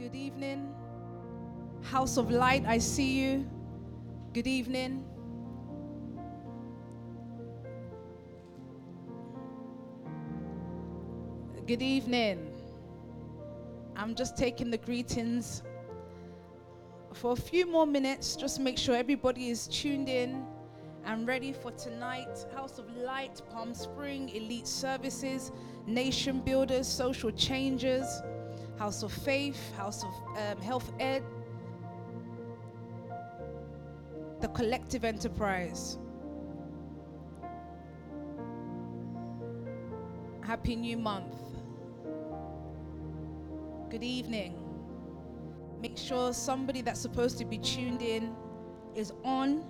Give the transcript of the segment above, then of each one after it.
Good evening. House of Light, I see you. Good evening. Good evening. I'm just taking the greetings for a few more minutes. Just make sure everybody is tuned in and ready for tonight. House of Light, Palm Spring, Elite Services, Nation Builders, Social Changers, House of Faith, House of um, Health Ed, the Collective Enterprise. Happy New Month. Good evening. Make sure somebody that's supposed to be tuned in is on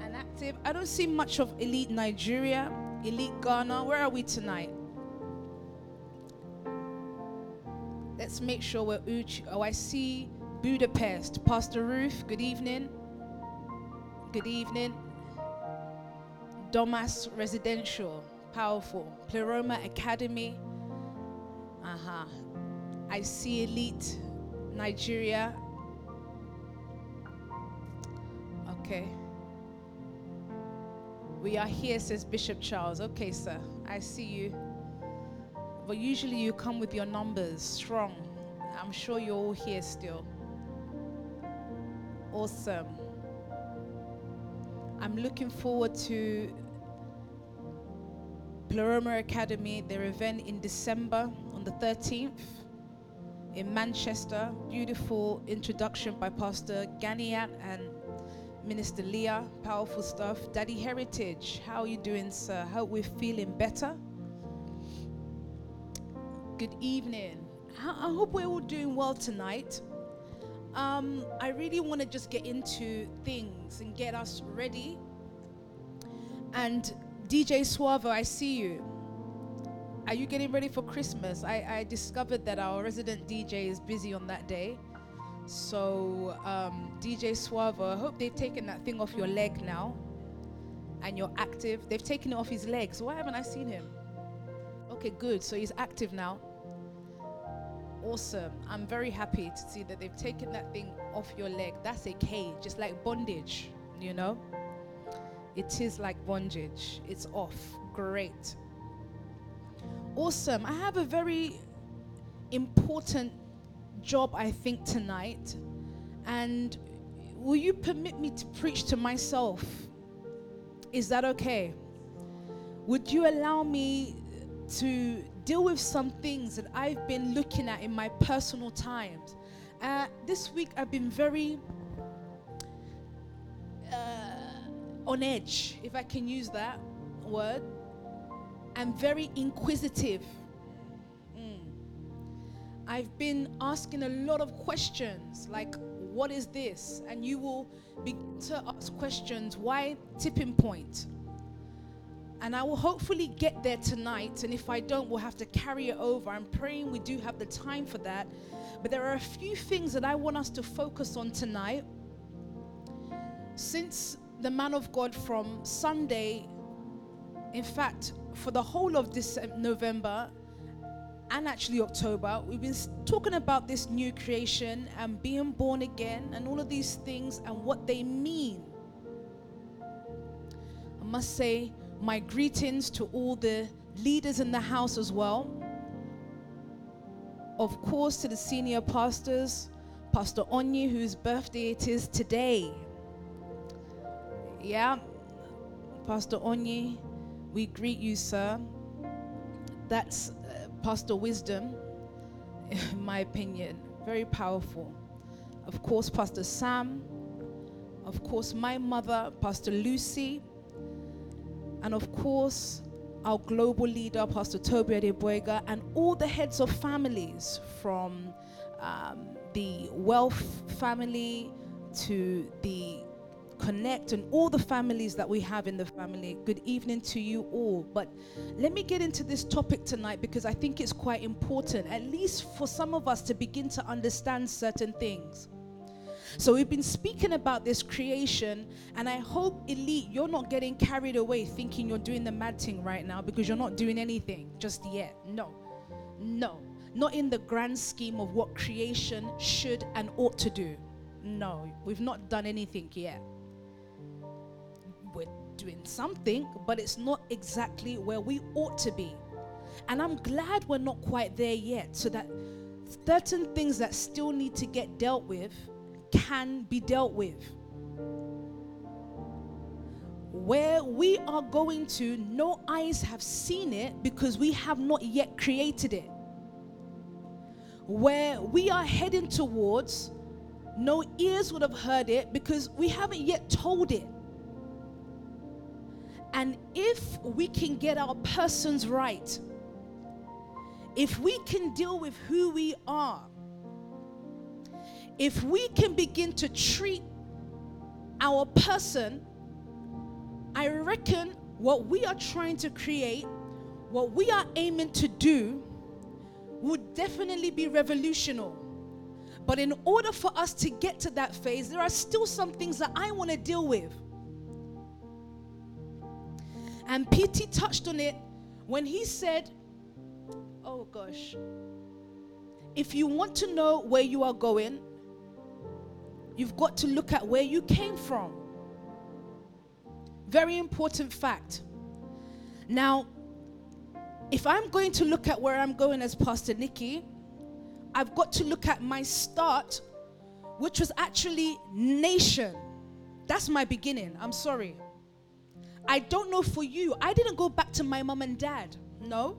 and active. I don't see much of Elite Nigeria, Elite Ghana. Where are we tonight? Let's make sure we're Uchi. Oh, I see Budapest. Pastor Ruth, good evening. Good evening. Domas Residential, powerful. Pleroma Academy. Uh huh. I see Elite Nigeria. Okay. We are here, says Bishop Charles. Okay, sir. I see you. But usually you come with your numbers strong. I'm sure you're all here still. Awesome. I'm looking forward to Pleroma Academy, their event in December on the 13th in Manchester. Beautiful introduction by Pastor Ganiat and Minister Leah. Powerful stuff. Daddy Heritage, how are you doing, sir? Hope we're feeling better. Good evening. I hope we're all doing well tonight. Um, I really want to just get into things and get us ready. And DJ Suavo, I see you. Are you getting ready for Christmas? I, I discovered that our resident DJ is busy on that day. So, um, DJ Suavo, I hope they've taken that thing off your leg now and you're active. They've taken it off his legs. Why haven't I seen him? Okay, good. So he's active now awesome. I'm very happy to see that they've taken that thing off your leg. That's a cage, just like bondage, you know? It is like bondage. It's off. Great. Awesome. I have a very important job, I think, tonight. And will you permit me to preach to myself? Is that okay? Would you allow me to deal with some things that I've been looking at in my personal times. Uh, this week I've been very uh, on edge, if I can use that word, and very inquisitive. Mm. I've been asking a lot of questions like, what is this? And you will begin to ask questions. Why tipping point? And I will hopefully get there tonight. And if I don't, we'll have to carry it over. I'm praying we do have the time for that. But there are a few things that I want us to focus on tonight. Since the man of God from Sunday, in fact, for the whole of this um, November and actually October, we've been talking about this new creation and being born again and all of these things and what they mean. I must say, my greetings to all the leaders in the house as well. Of course, to the senior pastors, Pastor Onyi, whose birthday it is today. Yeah, Pastor Onyi, we greet you, sir. That's uh, Pastor Wisdom, in my opinion. Very powerful. Of course, Pastor Sam. Of course, my mother, Pastor Lucy and of course, our global leader, Pastor Toby Adegboyega, and all the heads of families from um, the Wealth family to the Connect and all the families that we have in the family. Good evening to you all. But let me get into this topic tonight because I think it's quite important, at least for some of us to begin to understand certain things. So we've been speaking about this creation, and I hope, Elite, you're not getting carried away thinking you're doing the mad thing right now because you're not doing anything just yet. No, no. not in the grand scheme of what creation should and ought to do. No, we've not done anything yet. We're doing something, but it's not exactly where we ought to be. And I'm glad we're not quite there yet, so that certain things that still need to get dealt with can be dealt with. Where we are going to, no eyes have seen it because we have not yet created it. Where we are heading towards, no ears would have heard it because we haven't yet told it. And if we can get our persons right, if we can deal with who we are, if we can begin to treat our person, I reckon what we are trying to create, what we are aiming to do, would definitely be revolutionary. But in order for us to get to that phase, there are still some things that I want to deal with. And PT touched on it when he said, Oh gosh, if you want to know where you are going, you've got to look at where you came from. Very important fact. Now, if I'm going to look at where I'm going as Pastor Nikki, I've got to look at my start, which was actually nation. That's my beginning. I'm sorry. I don't know for you. I didn't go back to my mom and dad. No.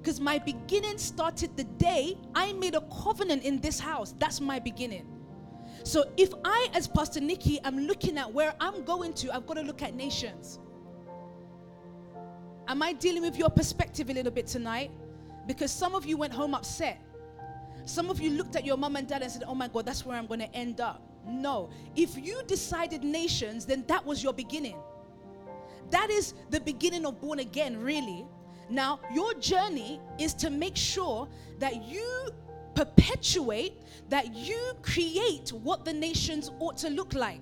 Because my beginning started the day I made a covenant in this house. That's my beginning. So if I, as Pastor Nikki, am looking at where I'm going to, I've got to look at nations. Am I dealing with your perspective a little bit tonight? Because some of you went home upset. Some of you looked at your mom and dad and said, Oh my God, that's where I'm going to end up. No. If you decided nations, then that was your beginning. That is the beginning of born again, really. Now, your journey is to make sure that you perpetuate, that you create what the nations ought to look like.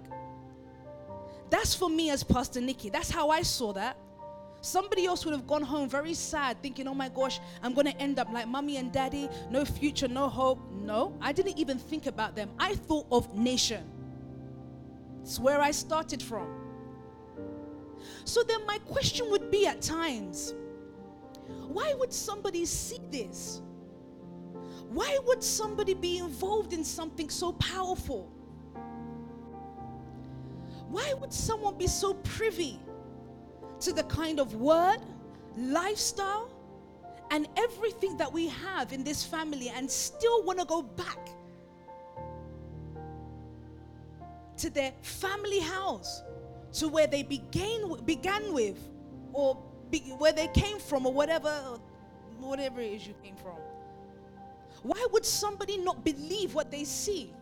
That's for me as Pastor Nikki. That's how I saw that. Somebody else would have gone home very sad, thinking, oh my gosh, I'm going to end up like mommy and daddy, no future, no hope. No, I didn't even think about them. I thought of nation. It's where I started from. So then, my question would be at times why would somebody see this? Why would somebody be involved in something so powerful? Why would someone be so privy to the kind of word, lifestyle, and everything that we have in this family and still want to go back to their family house, to where they began, began with, or be, where they came from, or whatever, whatever it is you came from? Why would somebody not believe what they see?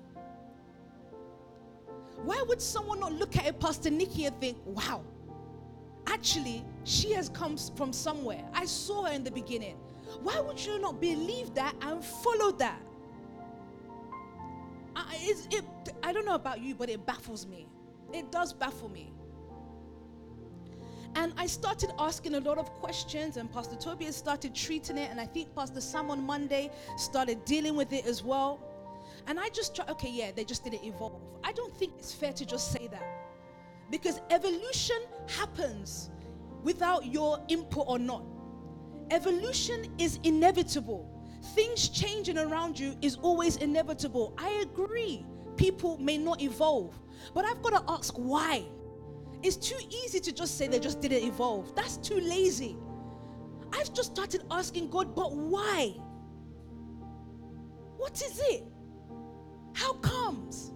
Why would someone not look at a Pastor Nikki and think, wow, actually, she has come from somewhere. I saw her in the beginning. Why would you not believe that and follow that? I, it, I don't know about you, but it baffles me. It does baffle me. And I started asking a lot of questions, and Pastor Tobias started treating it, and I think Pastor Sam on Monday started dealing with it as well. And I just try, okay, yeah, they just didn't evolve. I don't think it's fair to just say that. Because evolution happens without your input or not. Evolution is inevitable. Things changing around you is always inevitable. I agree. People may not evolve. But I've got to ask why. It's too easy to just say they just didn't evolve. That's too lazy. I've just started asking God, but why? What is it? How comes?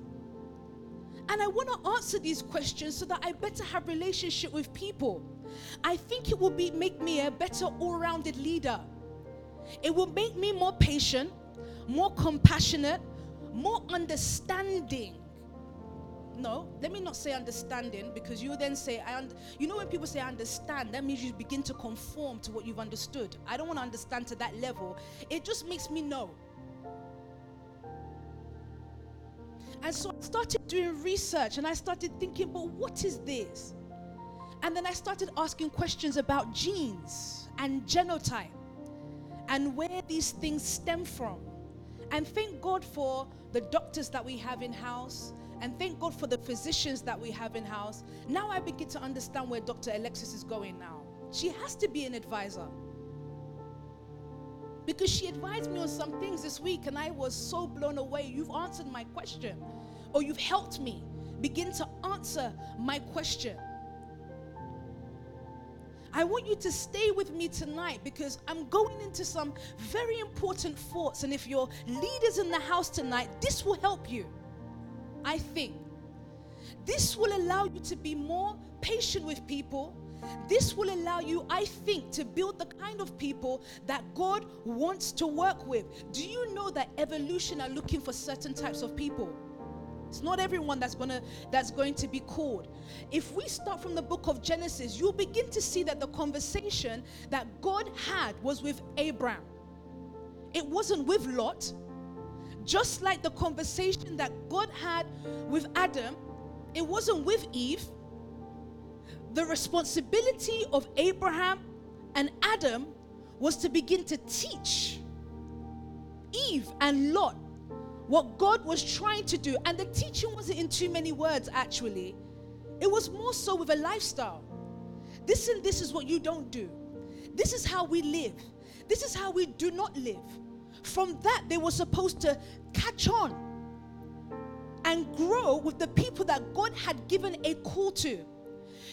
And I want to answer these questions so that I better have relationship with people. I think it will be make me a better all-rounded leader. It will make me more patient, more compassionate, more understanding no, let me not say understanding because you then say, I un- you know, when people say understand, that means you begin to conform to what you've understood. I don't want to understand to that level. It just makes me know. And so I started doing research and I started thinking, but what is this? And then I started asking questions about genes and genotype. and where these things stem from. And thank God for the doctors that we have in house. And thank God for the physicians that we have in house. Now I begin to understand where Dr. Alexis is going now. She has to be an advisor. Because she advised me on some things this week, and I was so blown away. You've answered my question, or you've helped me begin to answer my question. I want you to stay with me tonight because I'm going into some very important thoughts. And if you're leaders in the house tonight, this will help you. I think. This will allow you to be more patient with people. This will allow you, I think, to build the kind of people that God wants to work with. Do you know that evolution are looking for certain types of people? It's not everyone that's gonna that's going to be called. If we start from the book of Genesis, you'll begin to see that the conversation that God had was with Abraham. It wasn't with Lot. Just like the conversation that God had with Adam, it wasn't with Eve. The responsibility of Abraham and Adam was to begin to teach Eve and Lot what God was trying to do. And the teaching wasn't in too many words, actually, it was more so with a lifestyle. This and this is what you don't do. This is how we live. This is how we do not live. From that, they were supposed to catch on and grow with the people that God had given a call to.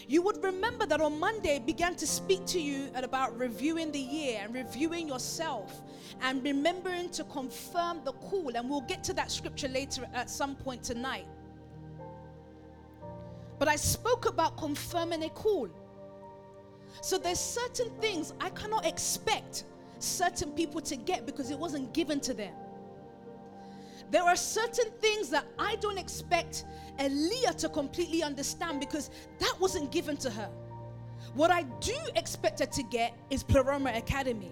You would remember that on Monday began to speak to you about reviewing the year and reviewing yourself and remembering to confirm the call. And we'll get to that scripture later at some point tonight. But I spoke about confirming a call. So there's certain things I cannot expect certain people to get because it wasn't given to them. There are certain things that I don't expect Aaliyah to completely understand because that wasn't given to her. What I do expect her to get is Pleroma Academy.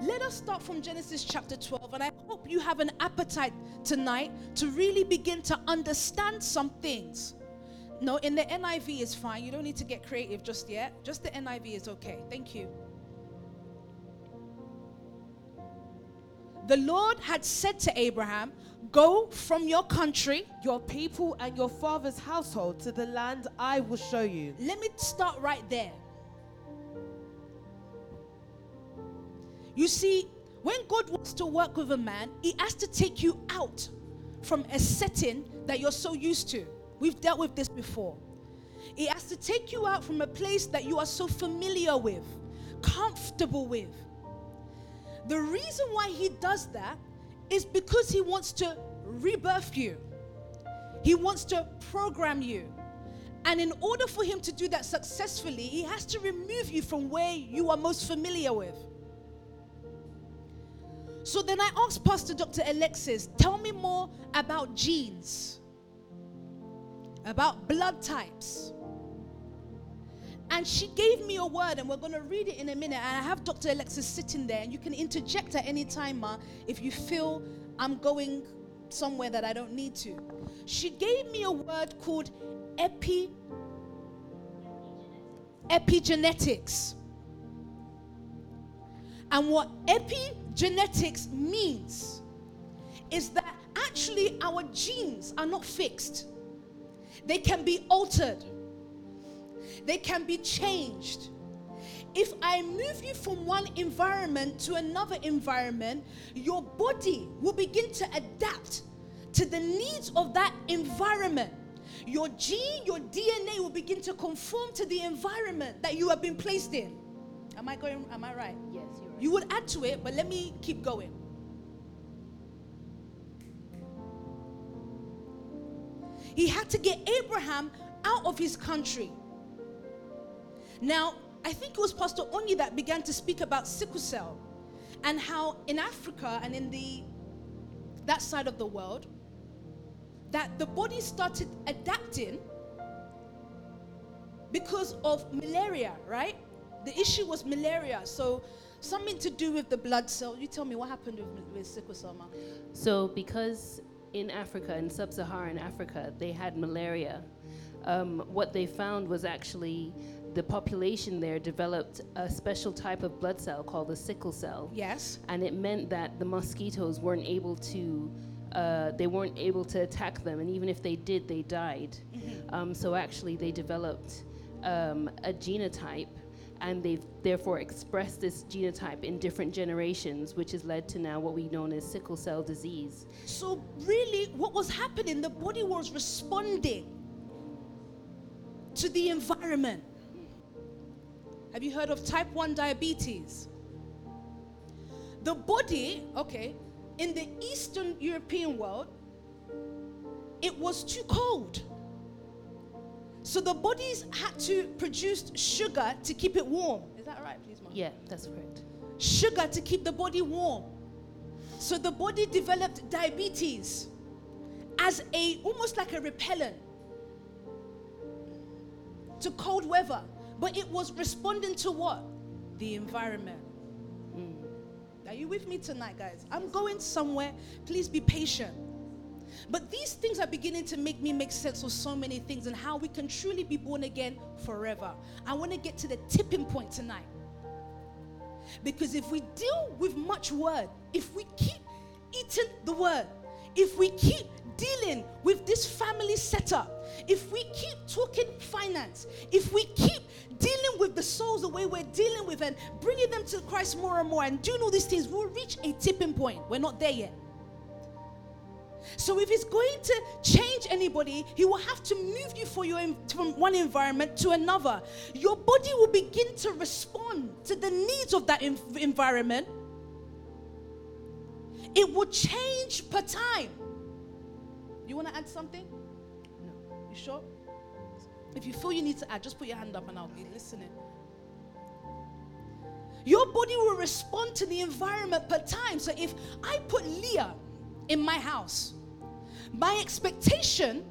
Let us start from Genesis chapter 12, and I hope you have an appetite tonight to really begin to understand some things. No, in the NIV is fine. You don't need to get creative just yet. Just the NIV is okay. Thank you. The Lord had said to Abraham, Go from your country, your people, and your father's household to the land I will show you. Let me start right there. You see, when God wants to work with a man, he has to take you out from a setting that you're so used to. We've dealt with this before. He has to take you out from a place that you are so familiar with, comfortable with. The reason why he does that is because he wants to rebirth you, he wants to program you. And in order for him to do that successfully, he has to remove you from where you are most familiar with. So then I asked Pastor Dr. Alexis, tell me more about genes, about blood types. And she gave me a word, and we're going to read it in a minute. And I have Dr. Alexis sitting there, and you can interject at any time, Ma, if you feel I'm going somewhere that I don't need to. She gave me a word called epi epigenetics. And what epigenetics means is that actually our genes are not fixed, they can be altered, they can be changed. If I move you from one environment to another environment, your body will begin to adapt to the needs of that environment. Your gene, your DNA will begin to conform to the environment that you have been placed in. Am I going? Am I right? Yes, you're right. You would add to it, but let me keep going. He had to get Abraham out of his country. Now, I think it was Pastor Onyi that began to speak about sickle cell and how in Africa and in the that side of the world that the body started adapting because of malaria, right? The issue was malaria. So something to do with the blood cell. You tell me what happened with, with sickle cell, ma? So, because in Africa, in sub Saharan Africa, they had malaria, um, what they found was actually the population there developed a special type of blood cell called the sickle cell. Yes. and it meant that the mosquitoes weren't able to uh, they weren't able to attack them and even if they did they died um, so actually they developed um, a genotype and they've therefore expressed this genotype in different generations which has led to now what we know as sickle cell disease So, really, what was happening, the body was responding to the environment. Have you heard of type 1 diabetes? The body, okay, in the Eastern European world, it was too cold. So the bodies had to produce sugar to keep it warm. Is that right, please, ma'am? yeah that's correct sugar to keep the body warm. So the body developed diabetes as a almost like a repellent to cold weather, but it was responding to what? The environment. Mm. Are you with me tonight, guys? I'm going somewhere. Please be patient. But these things are beginning to make me make sense of so many things and how we can truly be born again forever. I want to get to the tipping point tonight. Because if we deal with much word, if we keep eating the word, if we keep dealing with this family setup, if we keep talking finance, if we keep dealing with the souls the way we're dealing with and bringing them to Christ more and more and doing all these things, we'll reach a tipping point. We're not there yet. So if he's going to change anybody, he will have to move you your from one environment to another. Your body will begin to respond to the needs of that environment. It will change per time. You want to add something? Sure? If you feel you need to add, just put your hand up and I'll be listening. Your body will respond to the environment per time. So if I put Leah in my house, my expectation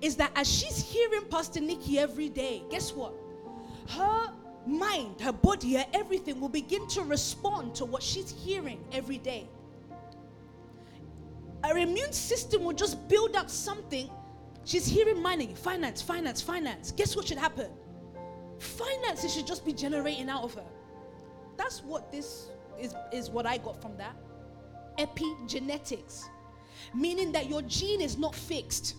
is that as she's hearing Pastor Nikki every day, guess what? Her mind, her body, her everything will begin to respond to what she's hearing every day. Her immune system will just build up something. She's hearing money, finance, finance, finance. Guess what should happen? Finances should just be generating out of her. That's what this is, is what I got from that. Epigenetics meaning that your gene is not fixed,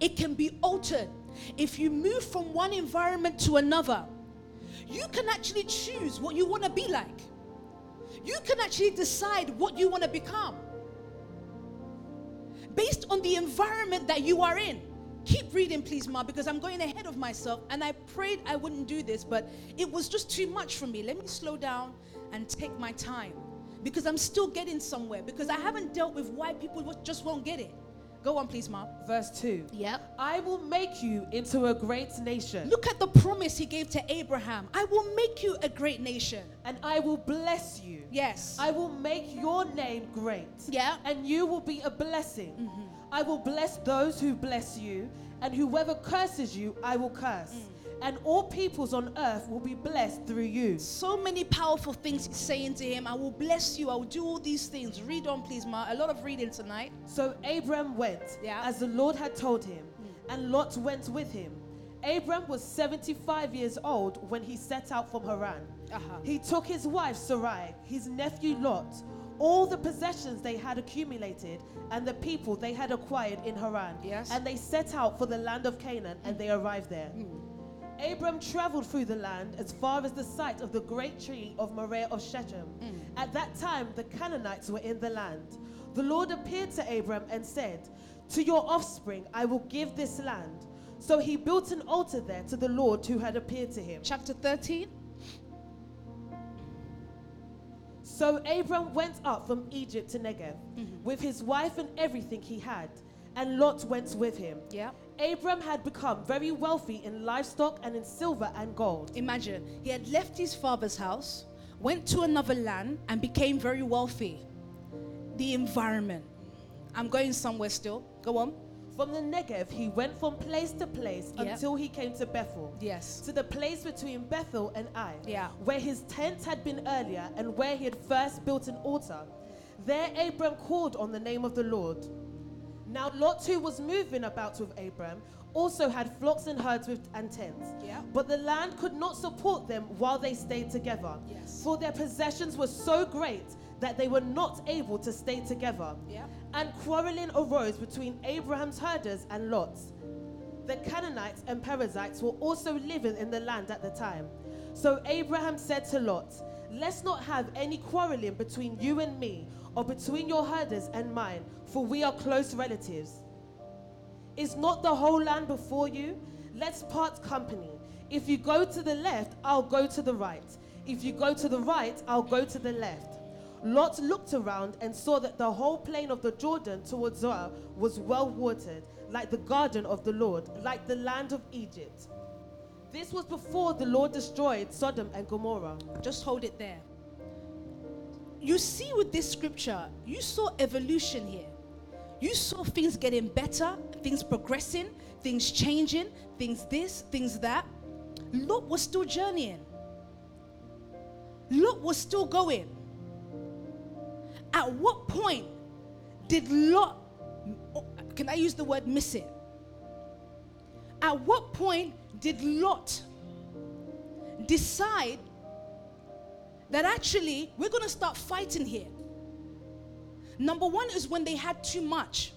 it can be altered. If you move from one environment to another, you can actually choose what you want to be like. You can actually decide what you want to become based on the environment that you are in. Keep reading, please, Ma, because I'm going ahead of myself. And I prayed I wouldn't do this, but it was just too much for me. Let me slow down and take my time because I'm still getting somewhere because I haven't dealt with why people just won't get it. Go on, please, Mom. Verse 2. Yep. I will make you into a great nation, Look at the promise he gave to Abraham I will make you a great nation. and I will bless you. Yes. I will make your name great. Yeah. And you will be a blessing. Mm-hmm. I will bless those who bless you, and whoever curses you, I will curse. And all peoples on earth will be blessed through you. so many powerful things he's saying to him. I will bless you. I will do all these things. Read on, please, Ma. A lot of reading tonight. So Abram went, Yeah. as the Lord had told him, and Lot went with him. Abram was 75 years old when he set out from Haran. Uh-huh. He took his wife Sarai, his nephew Lot, all the possessions they had accumulated, and the people they had acquired in Haran. Yes. And they set out for the land of Canaan, and they arrived there. Hmm. Hmm. Abram traveled through the land as far as the site of the great tree of Moreh of Shechem. Hmm. At that time, the Canaanites were in the land. The Lord appeared to Abram and said, To your offspring I will give this land. So he built an altar there to the Lord who had appeared to him. Chapter 13. So Abram went up from Egypt to Negev mm-hmm. with his wife and everything he had, and Lot went with him. Yeah. Abram had become very wealthy in livestock and in silver and gold. Imagine he had left his father's house, went to another land, and became very wealthy. The environment. I'm going somewhere still. Go on. From the Negev, he went from place to place Yeah. until he came to Bethel, Yes. to the place between Bethel and Ai, Yeah. where his tent had been earlier and where he had first built an altar. There Abram called on the name of the Lord. Now Lot who was moving about with Abram also had flocks and herds with, and tents. Yeah. But the land could not support them while they stayed together. Yes. For their possessions were so great that they were not able to stay together. Yeah. And quarreling arose between Abraham's herders and Lot's. The Canaanites and Perizzites were also living in the land at the time. So Abraham said to Lot, Let's not have any quarreling between you and me, or between your herders and mine, for we are close relatives. Is not the whole land before you? Let's part company. If you go to the left, I'll go to the right. If you go to the right, I'll go to the left. Lot looked around and saw that the whole plain of the Jordan towards Zoar was well watered, like the garden of the Lord, like the land of Egypt. This was before the Lord destroyed Sodom and Gomorrah. Just hold it there. You see, with this scripture, you saw evolution here. You saw things getting better, things progressing, things changing, things this, things that. Lot was still journeying. Lot was still going. At what point did Lot, can I use the word miss it? At what point did Lot decide that actually we're going to start fighting here? Number one is when they had too much.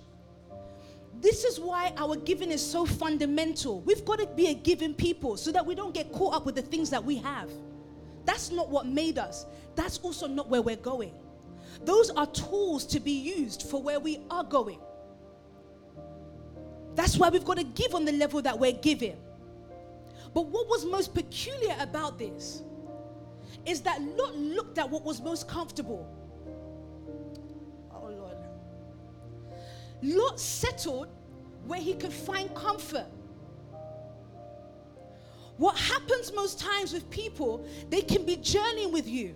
This is why our giving is so fundamental. We've got to be a giving people so that we don't get caught up with the things that we have. That's not what made us. That's also not where we're going. Those are tools to be used for where we are going. That's why we've got to give on the level that we're giving. But what was most peculiar about this is that Lot looked at what was most comfortable. Oh Lord. Lot settled where he could find comfort. What happens most times with people, they can be journeying with you.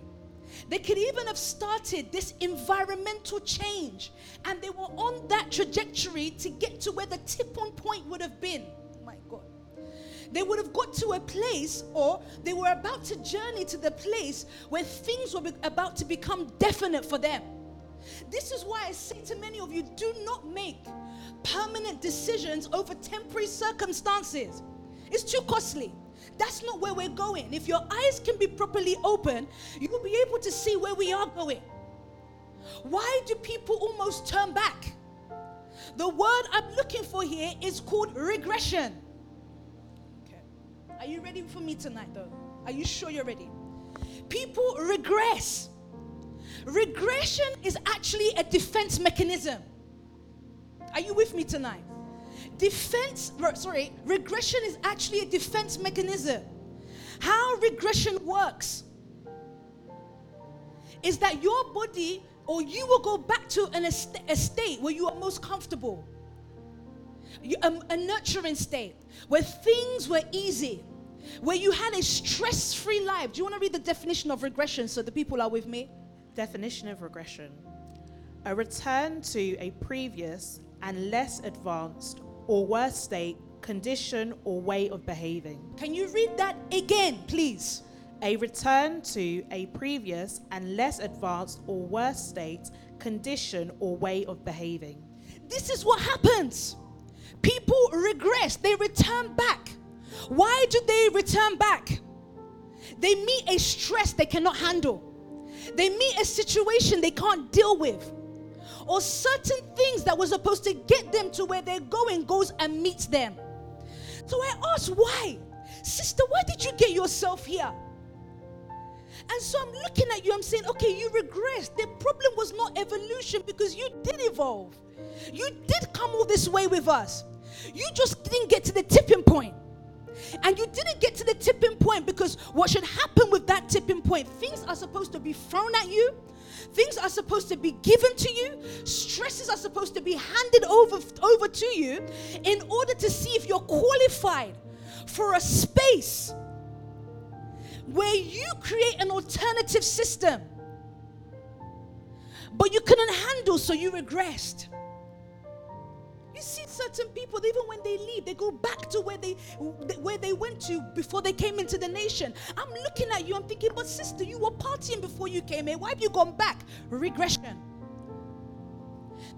They could even have started this environmental change and they were on that trajectory to get to where the tipping point would have been. My God. They would have got to a place or they were about to journey to the place where things were about to become definite for them. This is why I say to many of you do not make permanent decisions over temporary circumstances. It's too costly. That's not where we're going. If your eyes can be properly open, you will be able to see where we are going. Why do people almost turn back? The word I'm looking for here is called regression. Okay. Are you ready for me tonight, though? Are you sure you're ready? People regress. Regression is actually a defense mechanism. Are you with me tonight? Defense, sorry, regression is actually a defense mechanism. How regression works is that your body or you will go back to an est- a state where you are most comfortable. You, a nurturing state where things were easy, where you had a stress free life. Do you want to read the definition of regression so the people are with me? Definition of regression a return to a previous and less advanced or worse state, condition, or way of behaving. Can you read that again, please? A return to a previous and less advanced or worse state, condition, or way of behaving. This is what happens. People regress, they return back. Why do they return back? They meet a stress they cannot handle, they meet a situation they can't deal with, or certain things that were supposed to get them to where they're going goes and meets them. So I asked, why? Sister, why did you get yourself here? And so I'm looking at you, I'm saying, okay, you regressed. The problem was not evolution because you did evolve. You did come all this way with us. You just didn't get to the tipping point. And you didn't get to the tipping point because what should happen with that tipping point? Things are supposed to be thrown at you, things are supposed to be given to you, stresses are supposed to be handed over, over to you in order to see if you're qualified for a space where you create an alternative system. But you couldn't handle, so you regressed. You see certain people, even when they leave, they go back to where they where they went to before they came into the nation. I'm looking at you, I'm thinking, but sister, you were partying before you came here. Why have you gone back? Regression.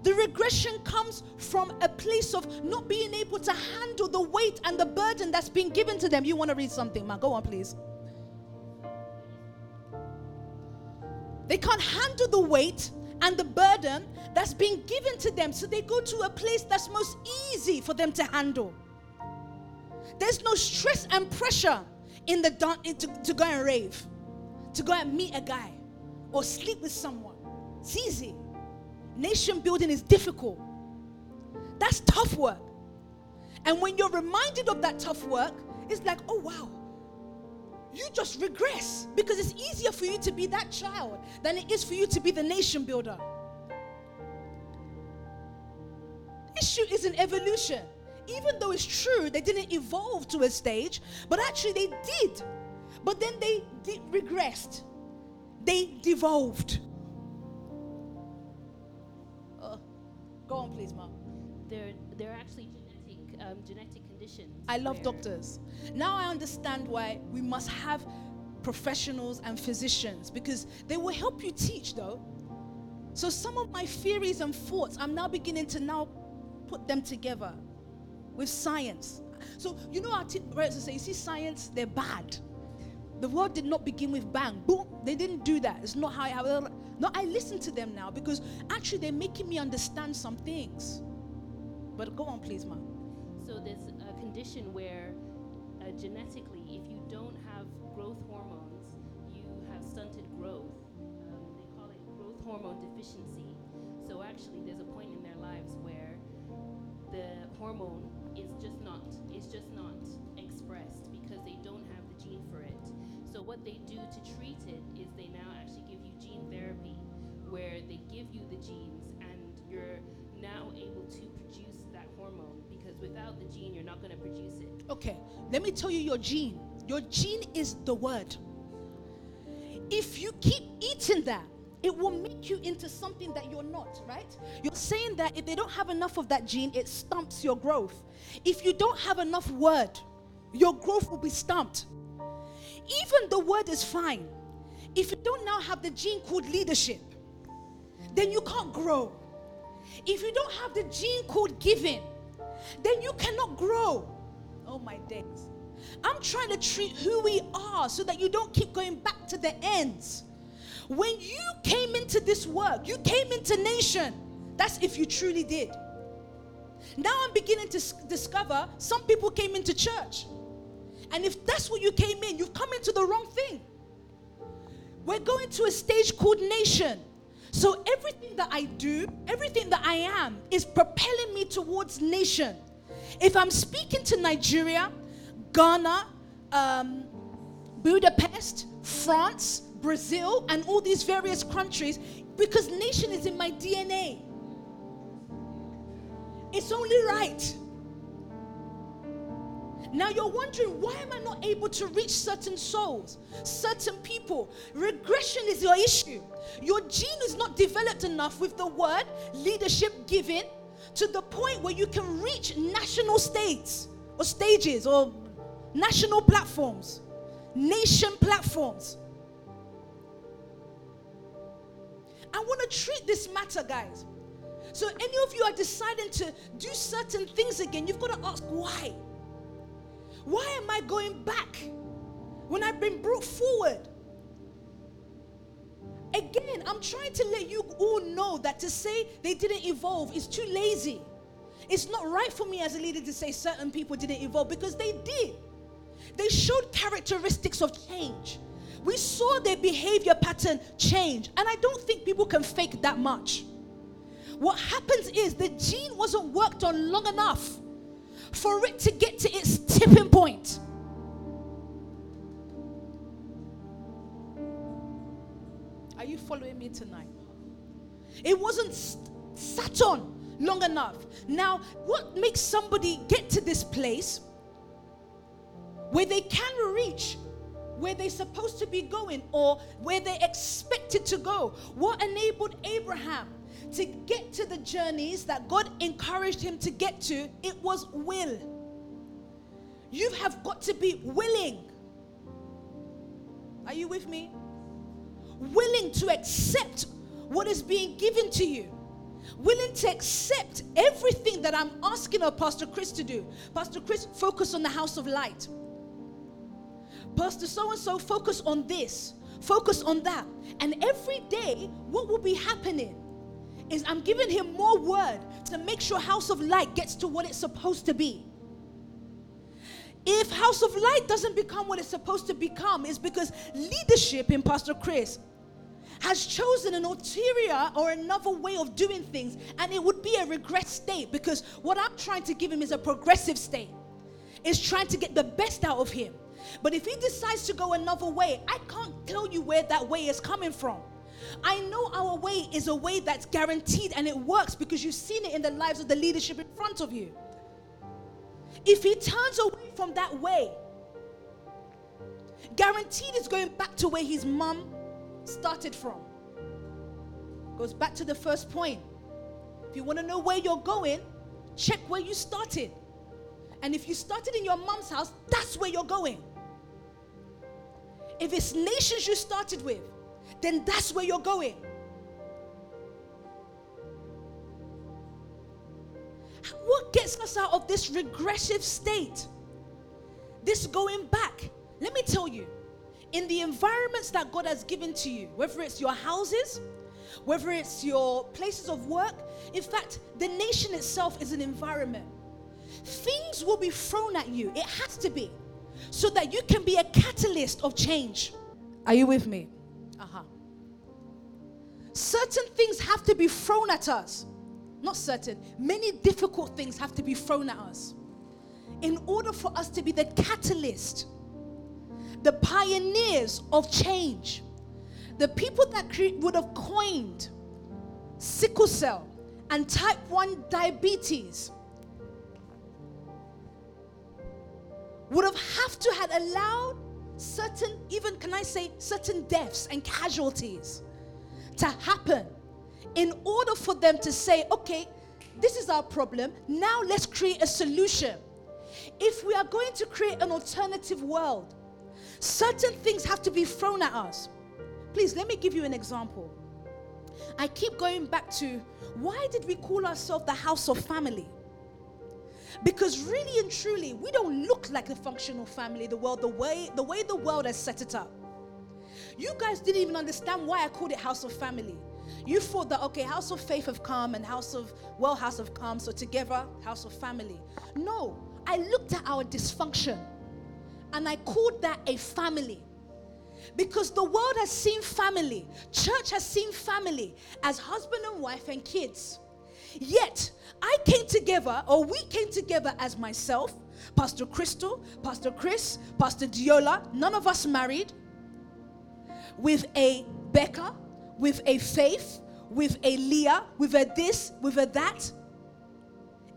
The regression comes from a place of not being able to handle the weight and the burden that's been given to them. You want to read something, man? Go on, please. They can't handle the weight and the burden that's being given to them. So they go to a place that's most easy for them to handle. There's no stress and pressure in the in to, to go and rave, to go and meet a guy or sleep with someone. It's easy. Nation building is difficult. That's tough work. And when you're reminded of that tough work, it's like, oh wow, you just regress because it's easier for you to be that child than it is for you to be the nation builder. Issue isn't evolution. Even though it's true, they didn't evolve to a stage, but actually they did. But then they de- regressed, they devolved. Uh, go on, please, there are actually genetic, um, genetic conditions. I love doctors. Now I understand why we must have professionals and physicians because they will help you teach though. So some of my theories and thoughts, I'm now beginning to now put them together with science. So you know our t- will say, you see science, they're bad. The world did not begin with bang, boom. They didn't do that. It's not how I no, I listen to them now because actually they're making me understand some things. But go on, please, ma'am. So there's condition where uh, genetically, if you don't have growth hormones, you have stunted growth. Um, they call it growth hormone deficiency. So actually, there's a point in their lives where the hormone is just not is just not expressed because they don't have the gene for it. So what they do to treat it is they now actually give you gene therapy, where they give you the genes and you're now able to produce that hormone without the gene you're not going to produce it. Okay, let me tell you your gene. Your gene is the word. If you keep eating that, it will make you into something that you're not, right? You're saying that if they don't have enough of that gene, it stumps your growth. If you don't have enough word, your growth will be stumped. Even the word is fine. If you don't now have the gene called leadership, then you can't grow. If you don't have the gene called giving, then you cannot grow. Oh my days. I'm trying to treat who we are so that you don't keep going back to the ends. When you came into this work, you came into nation. That's if you truly did. Now I'm beginning to discover some people came into church. And if that's what you came in, you've come into the wrong thing. We're going to a stage called nation. So everything that I do, everything that I am, is propelling me towards nation. If I'm speaking to Nigeria, Ghana, um, Budapest, France, Brazil, and all these various countries, because nation is in my DNA. It's only right. Now you're wondering, why am I not able to reach certain souls, certain people? Regression is your issue. Your gene is not developed enough with the word leadership given to the point where you can reach national states or stages or national platforms, nation platforms. I want to treat this matter, guys. So, any of you are deciding to do certain things again, you've got to ask why. Why am I going back when I've been brought forward? Again, I'm trying to let you all know that to say they didn't evolve is too lazy. It's not right for me as a leader to say certain people didn't evolve because they did. They showed characteristics of change. We saw their behavior pattern change, and I don't think people can fake that much. What happens is the gene wasn't worked on long enough for it to get to its tipping point. Are you following me tonight? It wasn't sat on long enough. Now, what makes somebody get to this place where they can reach where they're supposed to be going or where they're expected to go? What enabled Abraham to get to the journeys that God encouraged him to get to? It was will. You have got to be willing. Are you with me? Willing to accept what is being given to you. willing to accept everything that I'm asking of Pastor Chris to do. Pastor Chris, focus on the house of light. Pastor so and so, focus on this, focus on that. And every day, what will be happening is I'm giving him more word to make sure House of Light gets to what it's supposed to be. If House of Light doesn't become what it's supposed to become, is because leadership in Pastor Chris has chosen an ulterior or another way of doing things, and it would be a regret state because what I'm trying to give him is a progressive state. Is trying to get the best out of him. But if he decides to go another way, I can't tell you where that way is coming from. I know our way is a way that's guaranteed and it works because you've seen it in the lives of the leadership in front of you. If he turns away from that way, guaranteed is going back to where his mom started from. Goes back to the first point. If you want to know where you're going, check where you started. And if you started in your mom's house, that's where you're going. If it's nations you started with, then that's where you're going. What gets us out of this regressive state? This going back. Let me tell you, in the environments that God has given to you, whether it's your houses, whether it's your places of work, in fact, the nation itself is an environment. Things will be thrown at you. It has to be. So that you can be a catalyst of change. Are you with me? Uh-huh. Certain things have to be thrown at us. Not certain, many difficult things have to be thrown at us in order for us to be the catalyst, the pioneers of change, the people that cre- would have coined sickle cell and type 1 diabetes would have have to had allowed certain even can i say certain deaths and casualties to happen in order for them to say okay this is our problem. Now let's create a solution. If we are going to create an alternative world certain things have to be thrown at us. Please let me give you an example. I keep going back to why did we call ourselves the house of family because really and truly, we don't look like a functional family, the world, the way the way the world has set it up. You guys didn't even understand why I called it House of Family. You thought that okay, House of Faith have come and House of Well House have come, so together, House of Family. No, I looked at our dysfunction and I called that a family. Because the world has seen family, church has seen family as husband and wife and kids. Yet, I came together, or we came together as myself, Pastor Crystal, Pastor Chris, Pastor Diola, none of us married, with a Becca, with a Faith, with a Leah, with a this, with a that.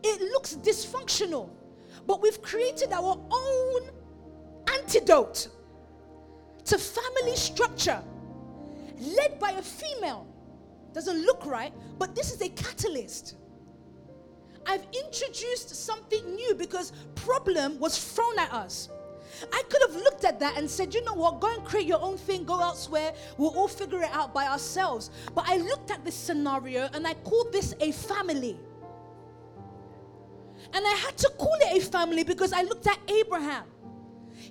It looks dysfunctional, but we've created our own antidote to family structure led by a female. Doesn't look right, but this is a catalyst. I've introduced something new because problem was thrown at us. I could have looked at that and said, you know what, go and create your own thing, go elsewhere, we'll all figure it out by ourselves. But I looked at this scenario and I called this a family. And I had to call it a family because I looked at Abraham.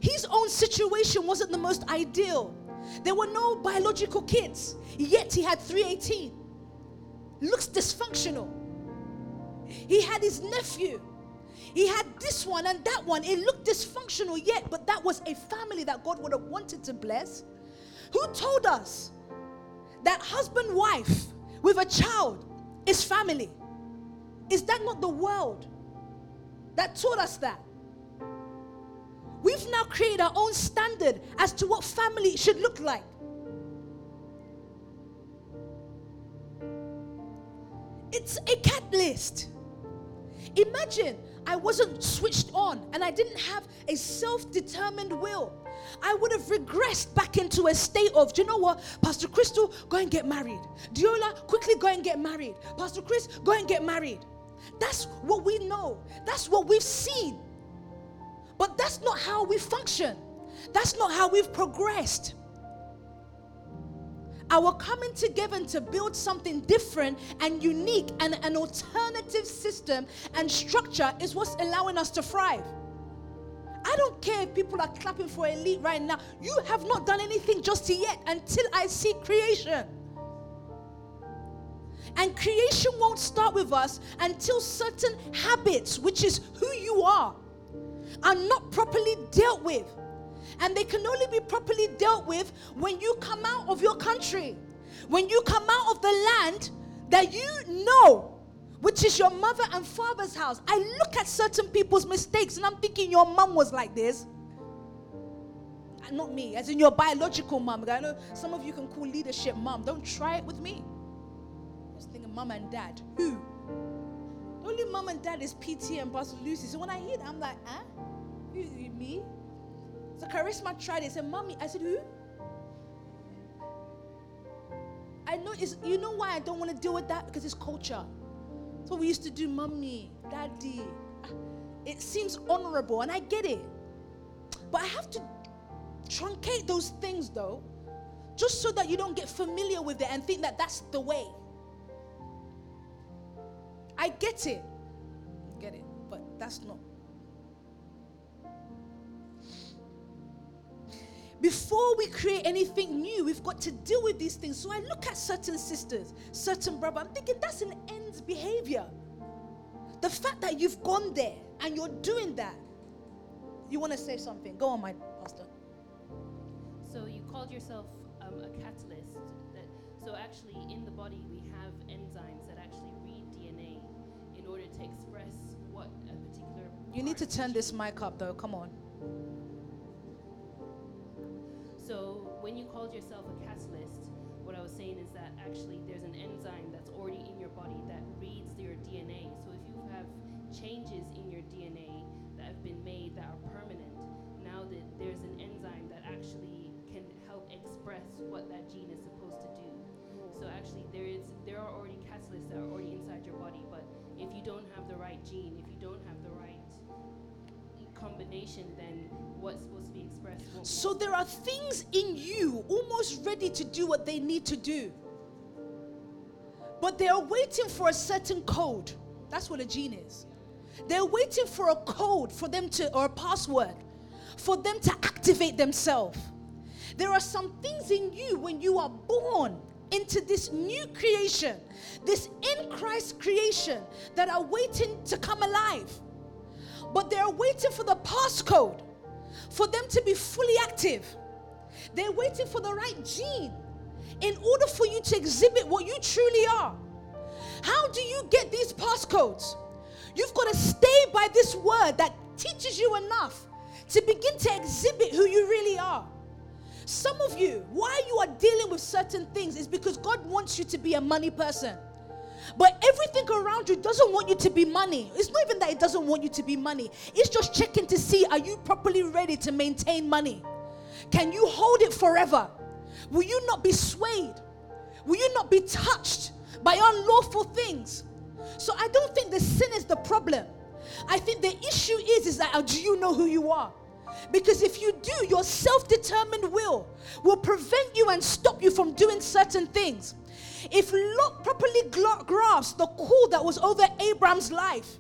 His own situation wasn't the most ideal. There were no biological kids, yet he had 318. Looks dysfunctional. He had his nephew. He had this one and that one. It looked dysfunctional yet, but that was a family that God would have wanted to bless. Who told us that husband, wife with a child is family? Is that not the world that taught us that? We've now created our own standard as to what family should look like. It's a catalyst. Imagine I wasn't switched on and I didn't have a self determined will. I would have regressed back into a state of, do you know what? Pastor Crystal, go and get married. Diola, quickly go and get married. Pastor Chris, go and get married. That's what we know. That's what we've seen. But that's not how we function. That's not how we've progressed. Our coming together to build something different and unique and an alternative system and structure is what's allowing us to thrive. I don't care if people are clapping for elite right now. You have not done anything just yet until I see creation. And creation won't start with us until certain habits, which is who you are, are not properly dealt with. And they can only be properly dealt with when you come out of your country, when you come out of the land that you know, which is your mother and father's house. I look at certain people's mistakes and I'm thinking your mom was like this. Ah, not me, as in your biological mom. I know some of you can call leadership mom. Don't try it with me. Just thinking mom and dad. Who? The only mom and dad is PT and Pastor Lucy. So when I hear that, I'm like, huh? Who, me? So Charisma tried it. Said, Mommy. I said, Who? I know it's you know why I don't want to deal with that? Because it's culture. That's what we used to do, mommy, daddy. It seems honorable, and I get it. But I have to truncate those things though, just so that you don't get familiar with it and think that that's the way. I get it. Get it. But that's not before we create anything new, we've got to deal with these things. So I look at certain sisters, certain brother, I'm thinking that's an ends behavior. The fact that you've gone there and you're doing that, you want to say something? Go on, my pastor. So you called yourself um, a catalyst. That, so actually, in the body, we have enzymes that actually read DNA in order to express what a particular. You need to turn this mic up, though. Come on. So when you called yourself a catalyst, what I was saying is that actually there's an enzyme that's already in your body that reads your DNA. So if you have changes in your DNA that have been made that are permanent, now that there's an enzyme that actually can help express what that gene is supposed to do. So actually there is there are already catalysts that are already inside your body, but if you don't have the right gene, if you don't have combination, then what's supposed to be expressed. So there are things in you almost ready to do what they need to do. But they are waiting for a certain code. That's what a gene is. They're waiting for a code for them to, or a password, for them to activate themselves. There are some things in you when you are born into this new creation, this in Christ creation that are waiting to come alive but they're waiting for the passcode for them to be fully active. They're waiting for the right gene in order for you to exhibit what you truly are. How do you get these passcodes? You've got to stay by this word that teaches you enough to begin to exhibit who you really are. Some of you, why you are dealing with certain things is because God wants you to be a money person. But everything around you doesn't want you to be money. It's not even that it doesn't want you to be money. It's just checking to see are you properly ready to maintain money? Can you hold it forever? Will you not be swayed? Will you not be touched by unlawful things? So I don't think the sin is the problem. I think the issue is is that uh, do you know who you are? Because if you do, your self-determined will will prevent you and stop you from doing certain things. If Lot properly grasped the call that was over Abraham's life,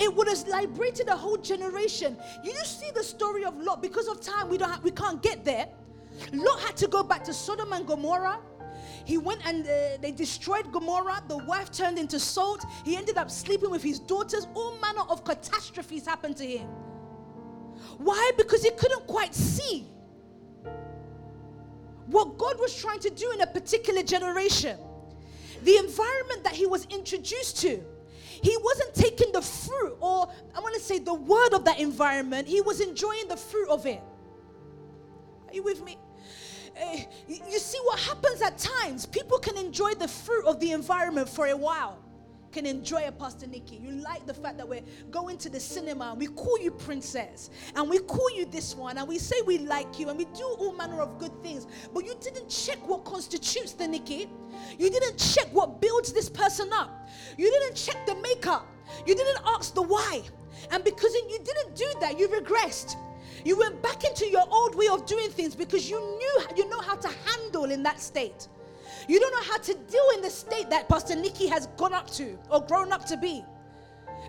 it would have liberated a whole generation. You see the story of Lot because of time. We don't have, we can't get there. Lot had to go back to Sodom and Gomorrah. He went and uh, they destroyed Gomorrah. The wife turned into salt. He ended up sleeping with his daughters. All manner of catastrophes happened to him. Why? Because he couldn't quite see what God was trying to do in a particular generation. The environment that he was introduced to. He wasn't taking the fruit, or I want to say the word of that environment, he was enjoying the fruit of it. Are you with me? Uh, you see what happens at times. People can enjoy the fruit of the environment for a while can enjoy a Pastor Nikki. You like the fact that we're going to the cinema and we call you princess and we call you this one and we say we like you and we do all manner of good things. But you didn't check what constitutes the Nikki. You didn't check what builds this person up. You didn't check the makeup. You didn't ask the why. And because you didn't do that, you regressed. You went back into your old way of doing things because you knew you know how to handle in that state. You don't know how to deal in the state that Pastor Nikki has gone up to or grown up to be.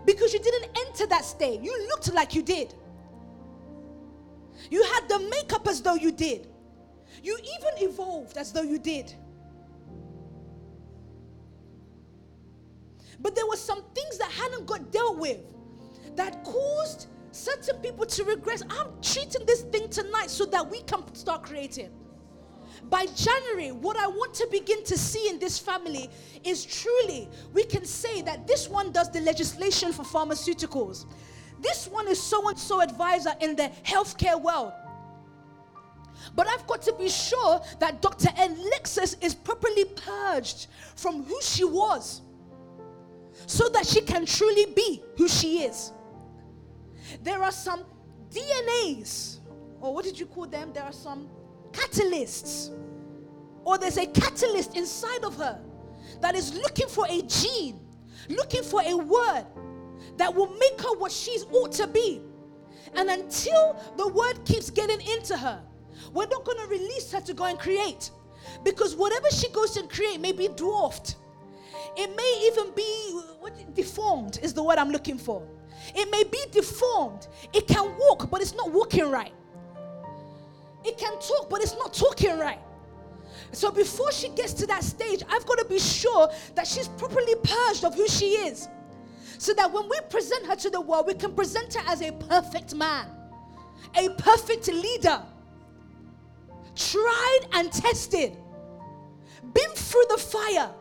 Because you didn't enter that state. You looked like you did. You had the makeup as though you did. You even evolved as though you did. But there were some things that hadn't got dealt with that caused certain people to regress. I'm treating this thing tonight so that we can start creating. By January, what I want to begin to see in this family is truly we can say that this one does the legislation for pharmaceuticals. This one is so and so advisor in the healthcare world. But I've got to be sure that Dr. Alexis is properly purged from who she was so that she can truly be who she is. There are some DNAs, or what did you call them? There are some catalysts, or there's a catalyst inside of her that is looking for a gene, looking for a word that will make her what she's ought to be. And until the word keeps getting into her, we're not going to release her to go and create. Because whatever she goes to create may be dwarfed. It may even be what, deformed, is the word I'm looking for. It may be deformed. It can walk, but it's not walking right. It can talk, but it's not talking right. So before she gets to that stage, I've got to be sure that she's properly purged of who she is. So that when we present her to the world, we can present her as a perfect man, a perfect leader, tried and tested, been through the fire.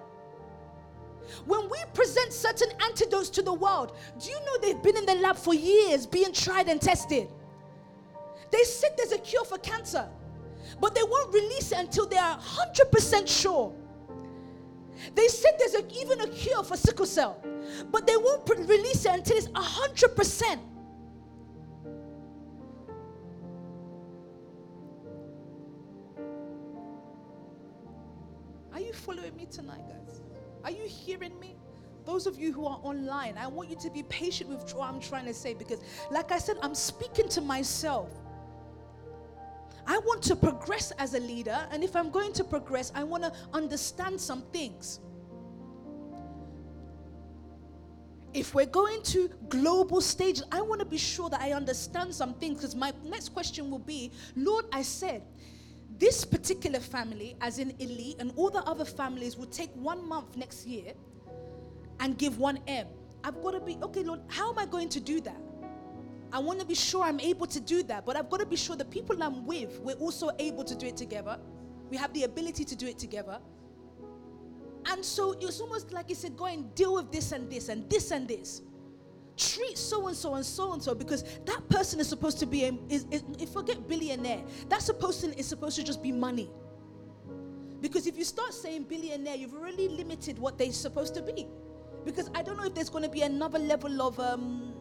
When we present certain antidotes to the world, do you know they've been in the lab for years being tried and tested? They said there's a cure for cancer, but they won't release it until they are 100% sure. They said there's a, even a cure for sickle cell, but they won't release it until it's 100%. Are you following me tonight, guys? Are you hearing me? Those of you who are online, I want you to be patient with what I'm trying to say because, like I said, I'm speaking to myself. I want to progress as a leader, and if I'm going to progress, I want to understand some things. If we're going to global stages, I want to be sure that I understand some things because my next question will be Lord, I said, this particular family, as in Elite, and all the other families will take one month next year and give one M. I've got to be, okay, Lord, how am I going to do that? I want to be sure I'm able to do that, but I've got to be sure the people I'm with, we're also able to do it together. We have the ability to do it together. And so it's almost like he said, go and deal with this and this and this and this. Treat so and so and so and so because that person is supposed to be a, is, is, forget billionaire. That to is supposed to just be money. Because if you start saying billionaire, you've already limited what they're supposed to be. Because I don't know if there's going to be another level of um,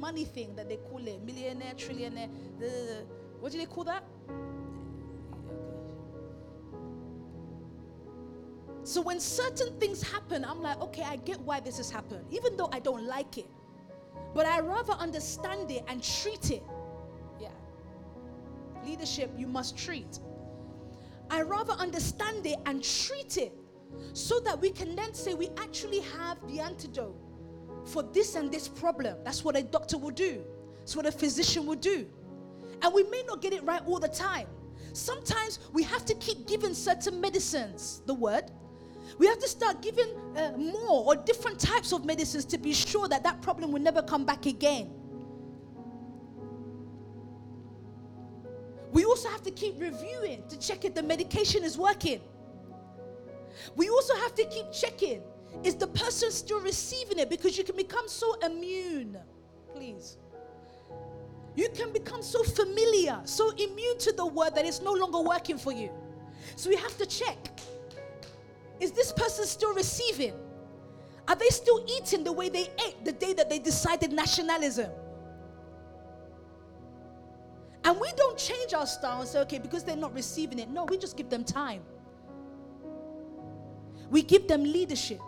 money thing that they call it millionaire, trillionaire. What do they call that? So when certain things happen, I'm like, okay, I get why this has happened, even though I don't like it. But I rather understand it and treat it. Yeah. Leadership, you must treat. I rather understand it and treat it so that we can then say we actually have the antidote for this and this problem. That's what a doctor will do, that's what a physician will do. And we may not get it right all the time. Sometimes we have to keep giving certain medicines, the word. We have to start giving uh, more or different types of medicines to be sure that that problem will never come back again. We also have to keep reviewing to check if the medication is working. We also have to keep checking is the person still receiving it because you can become so immune. Please. You can become so familiar, so immune to the word that it's no longer working for you. So we have to check is this person still receiving? Are they still eating the way they ate the day that they decided nationalism? And we don't change our style and say, okay, because they're not receiving it. No, we just give them time. We give them leadership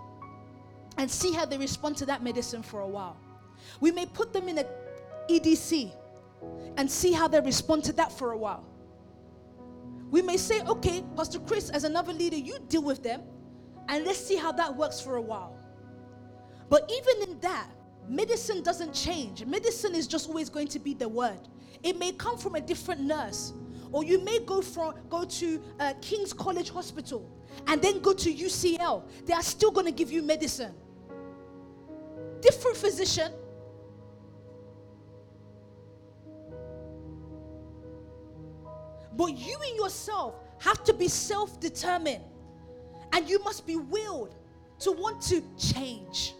and see how they respond to that medicine for a while. We may put them in a EDC, and see how they respond to that for a while. We may say, okay, Pastor Chris, as another leader, you deal with them and let's see how that works for a while. But even in that, medicine doesn't change. Medicine is just always going to be the word. It may come from a different nurse, or you may go from go to uh, King's College Hospital and then go to UCL. They are still going to give you medicine. Different physician, But you in yourself have to be self determined. And you must be willed to want to change,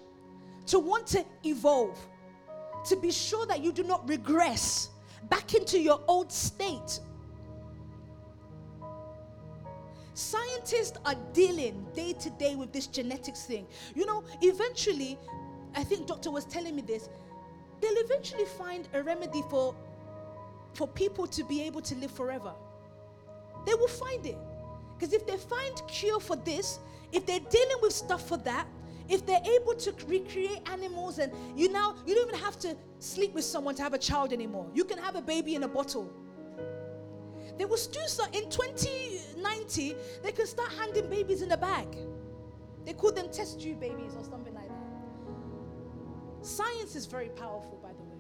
to want to evolve, to be sure that you do not regress back into your old state. Scientists are dealing day to day with this genetics thing. You know, eventually, I think doctor was telling me this, they'll eventually find a remedy for for people to be able to live forever. They will find it. Because if they find cure for this, if they're dealing with stuff for that, if they're able to recreate animals and you now you don't even have to sleep with someone to have a child anymore. You can have a baby in a bottle. They will do so in 2090, they can start handing babies in a bag. They call them test tube babies or something. Science is very powerful, by the way.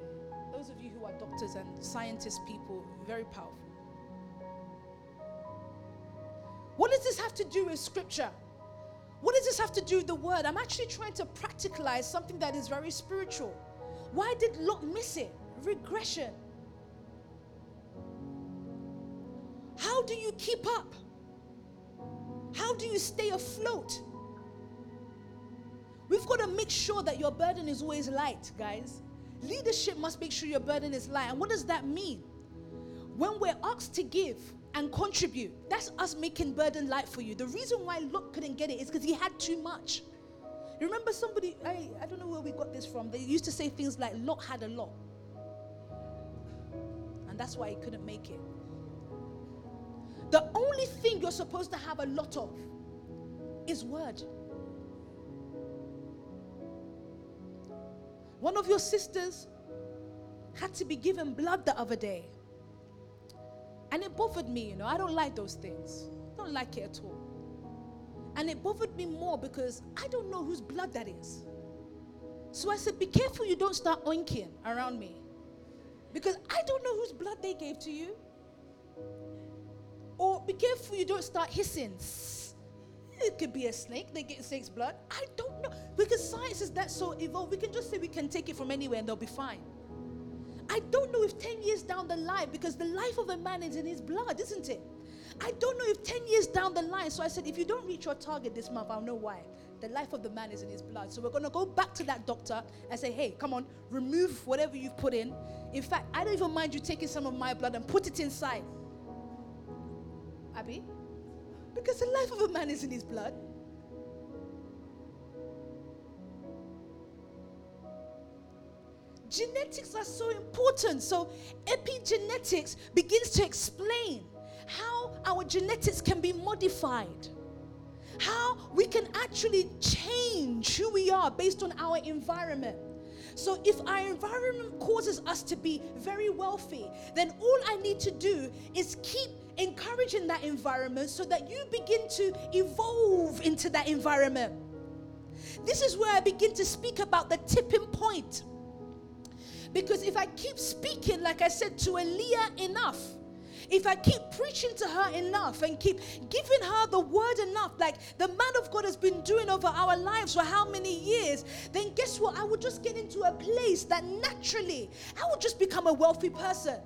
Those of you who are doctors and scientist people, very powerful. What does this have to do with scripture? What does this have to do with the word? I'm actually trying to practicalize something that is very spiritual. Why did Lot miss it? Regression. How do you keep up? How do you stay afloat? We've got to make sure that your burden is always light, guys. Leadership must make sure your burden is light. And what does that mean? When we're asked to give, and contribute. That's us making burden light for you. The reason why Lot couldn't get it is because he had too much. You remember somebody, I, I don't know where we got this from. They used to say things like Lot had a lot. And that's why he couldn't make it. The only thing you're supposed to have a lot of is word. One of your sisters had to be given blood the other day. And it bothered me, you know. I don't like those things. I don't like it at all. And it bothered me more because I don't know whose blood that is. So I said, Be careful you don't start oinking around me. Because I don't know whose blood they gave to you. Or be careful you don't start hissing. It could be a snake, they get snake's blood. I don't know. Because science is that so evolved. We can just say we can take it from anywhere and they'll be fine. I don't know if 10 years down the line, because the life of a man is in his blood, isn't it? I don't know if 10 years down the line. So I said, if you don't reach your target this month, I'll know why. The life of the man is in his blood. So we're going to go back to that doctor and say, hey, come on, remove whatever you've put in. In fact, I don't even mind you taking some of my blood and put it inside. Abby? Because the life of a man is in his blood. Genetics are so important. So, epigenetics begins to explain how our genetics can be modified, how we can actually change who we are based on our environment. So, if our environment causes us to be very wealthy, then all I need to do is keep encouraging that environment so that you begin to evolve into that environment. This is where I begin to speak about the tipping point. Because if I keep speaking, like I said, to Aaliyah enough, if I keep preaching to her enough and keep giving her the word enough, like the man of God has been doing over our lives for how many years, then guess what? I would just get into a place that naturally I would just become a wealthy person.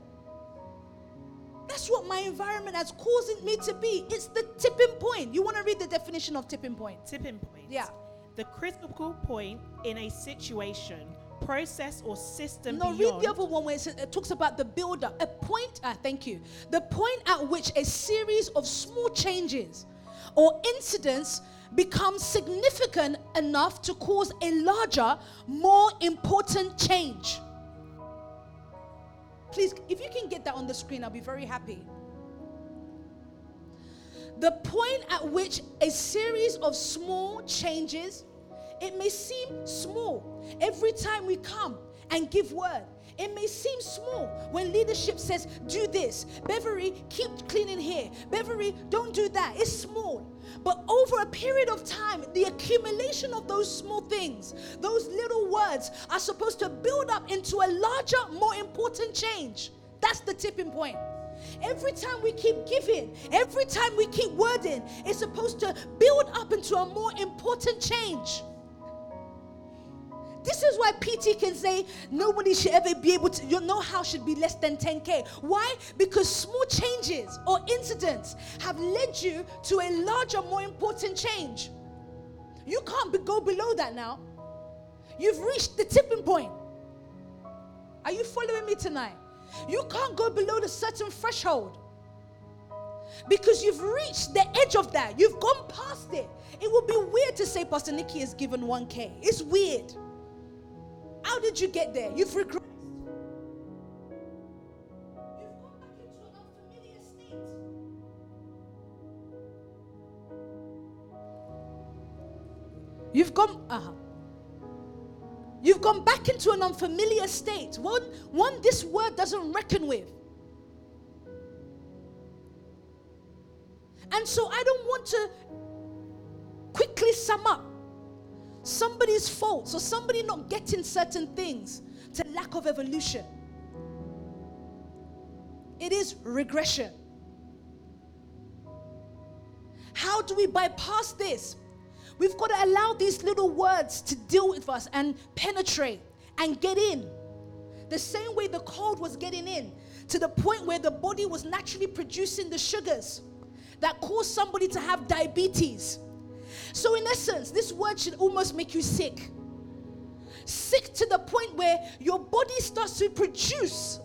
That's what my environment has caused me to be. It's the tipping point. You want to read the definition of tipping point? Tipping point. Yeah. The critical point in a situation process or system no, beyond. read the other one where it, says, it talks about the builder. A point, ah, thank you. The point at which a series of small changes or incidents become significant enough to cause a larger, more important change. Please, if you can get that on the screen, I'll be very happy. The point at which a series of small changes it may seem small. Every time we come and give word. It may seem small when leadership says, do this. Beverly, keep cleaning here. Beverly, don't do that. It's small. But over a period of time, the accumulation of those small things, those little words, are supposed to build up into a larger, more important change. That's the tipping point. Every time we keep giving, every time we keep wording, it's supposed to build up into a more important change. This is why PT can say nobody should ever be able to, your know how should be less than 10K. Why? Because small changes or incidents have led you to a larger, more important change. You can't be, go below that now. You've reached the tipping point. Are you following me tonight? You can't go below the certain threshold because you've reached the edge of that. You've gone past it. It would be weird to say Pastor Nikki has given 1K. It's weird. How did you get there? You've regressed. You've gone back into an unfamiliar state. You've gone. Uh-huh. You've gone back into an unfamiliar state. One, one this word doesn't reckon with. And so I don't want to quickly sum up somebody's faults or somebody not getting certain things to lack of evolution. It is regression. How do we bypass this? We've got to allow these little words to deal with us and penetrate and get in. The same way the cold was getting in to the point where the body was naturally producing the sugars that cause somebody to have diabetes. So, in essence, this word should almost make you sick. Sick to the point where your body starts to produce.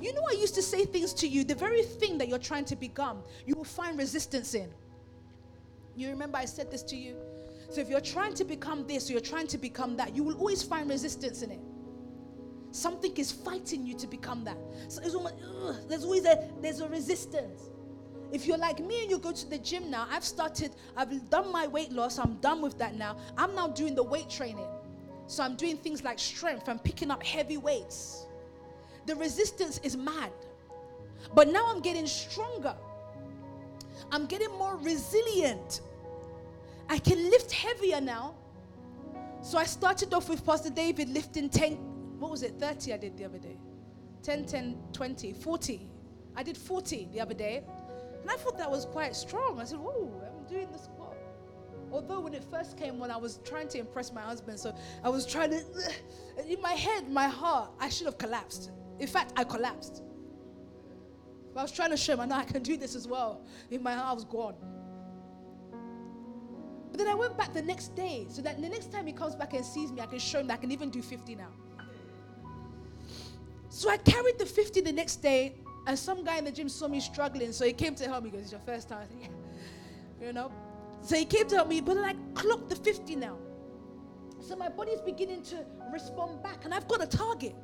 You know, I used to say things to you, the very thing that you're trying to become, you will find resistance in. You remember I said this to you? So, if you're trying to become this or you're trying to become that, you will always find resistance in it. Something is fighting you to become that. So almost, ugh, there's always a there's a resistance. If you're like me and you go to the gym now, I've started, I've done my weight loss, I'm done with that now. I'm now doing the weight training. So I'm doing things like strength, I'm picking up heavy weights. The resistance is mad. But now I'm getting stronger. I'm getting more resilient. I can lift heavier now. So I started off with Pastor David lifting 10, what was it, 30 I did the other day? 10, 10, 20, 40. I did 40 the other day. And I thought that was quite strong. I said, Whoa, I'm doing the squat. Although when it first came, when I was trying to impress my husband, so I was trying to, in my head, my heart, I should have collapsed. In fact, I collapsed. But I was trying to show him, I know I can do this as well. In my heart, I was gone. But then I went back the next day, so that the next time he comes back and sees me, I can show him that I can even do 50 now. So I carried the 50 the next day, and some guy in the gym saw me struggling, so he came to help me. Goes, It's your first time. Said, Yeah. You know? So he came to help me, but I clocked the 50 now. So my body's beginning to respond back, and I've got a target.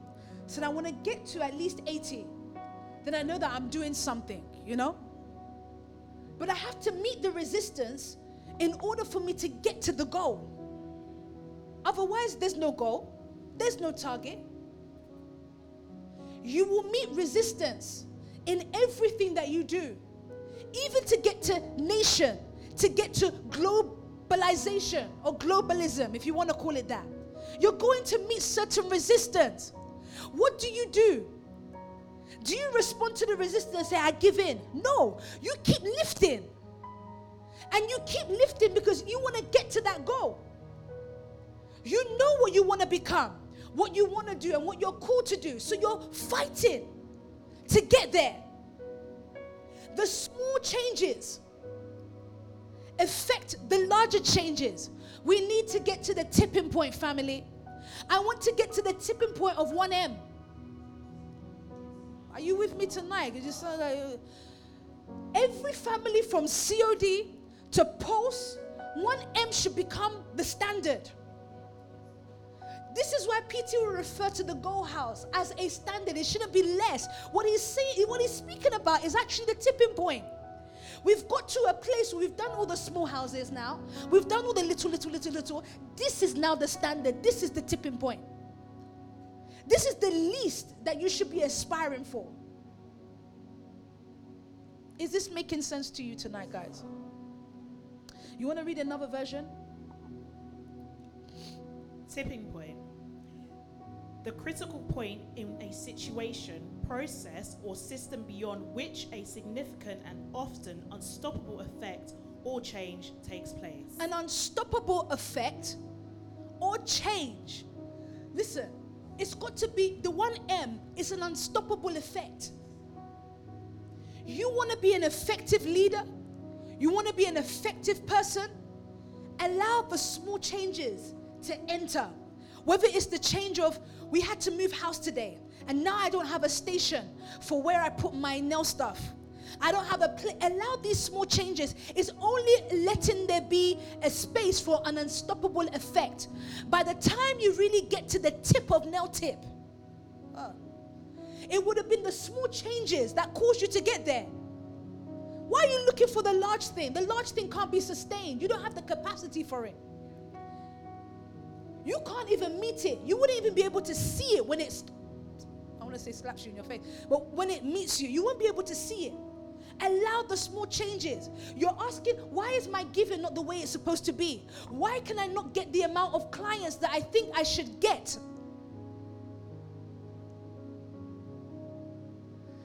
So I want to get to at least 80. Then I know that I'm doing something, you know? But I have to meet the resistance in order for me to get to the goal. Otherwise, there's no goal, there's no target. You will meet resistance in everything that you do, even to get to nation, to get to globalization or globalism, if you want to call it that. You're going to meet certain resistance. What do you do? Do you respond to the resistance and say, I give in? No, you keep lifting. And you keep lifting because you want to get to that goal. You know what you want to become, what you want to do, and what you're called to do. So you're fighting to get there. The small changes affect the larger changes. We need to get to the tipping point, family. I want to get to the tipping point of 1M. Are you with me tonight? It just like uh, every family from COD to post, 1M should become the standard. This is why PT will refer to the goal house as a standard. It shouldn't be less. What he's saying, what he's speaking about is actually the tipping point. We've got to a place where we've done all the small houses now. We've done all the little, little, little, little. This is now the standard. This is the tipping point. This is the least that you should be aspiring for. Is this making sense to you tonight, guys? You want to read another version? Tipping point. The critical point in a situation, process, or system beyond which a significant and often unstoppable effect or change takes place. An unstoppable effect or change. Listen, it's got to be the one M is an unstoppable effect. You want to be an effective leader, you want to be an effective person, allow the small changes to enter. Whether it's the change of we had to move house today, and now I don't have a station for where I put my nail stuff. I don't have a place. Allow these small changes. It's only letting there be a space for an unstoppable effect. By the time you really get to the tip of nail tip, uh, it would have been the small changes that caused you to get there. Why are you looking for the large thing? The large thing can't be sustained. You don't have the capacity for it. You can't even meet it. You wouldn't even be able to see it when it's, I want to say slaps you in your face, but when it meets you, you won't be able to see it. Allow the small changes. You're asking, why is my giving not the way it's supposed to be? Why can I not get the amount of clients that I think I should get?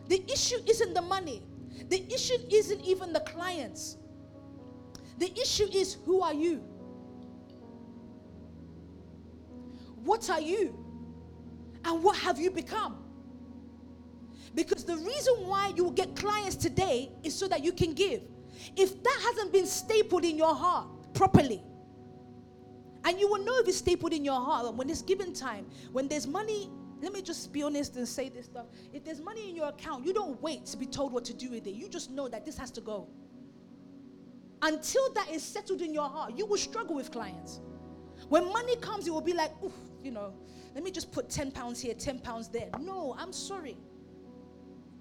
The issue isn't the money, the issue isn't even the clients. The issue is who are you? What are you? And what have you become? Because the reason why you will get clients today is so that you can give. If that hasn't been stapled in your heart properly, and you will know if it's stapled in your heart when it's given time, when there's money, let me just be honest and say this stuff. If there's money in your account, you don't wait to be told what to do with it. You just know that this has to go. Until that is settled in your heart, you will struggle with clients. When money comes, it will be like, oof, you know, let me just put 10 pounds here, 10 pounds there. No, I'm sorry.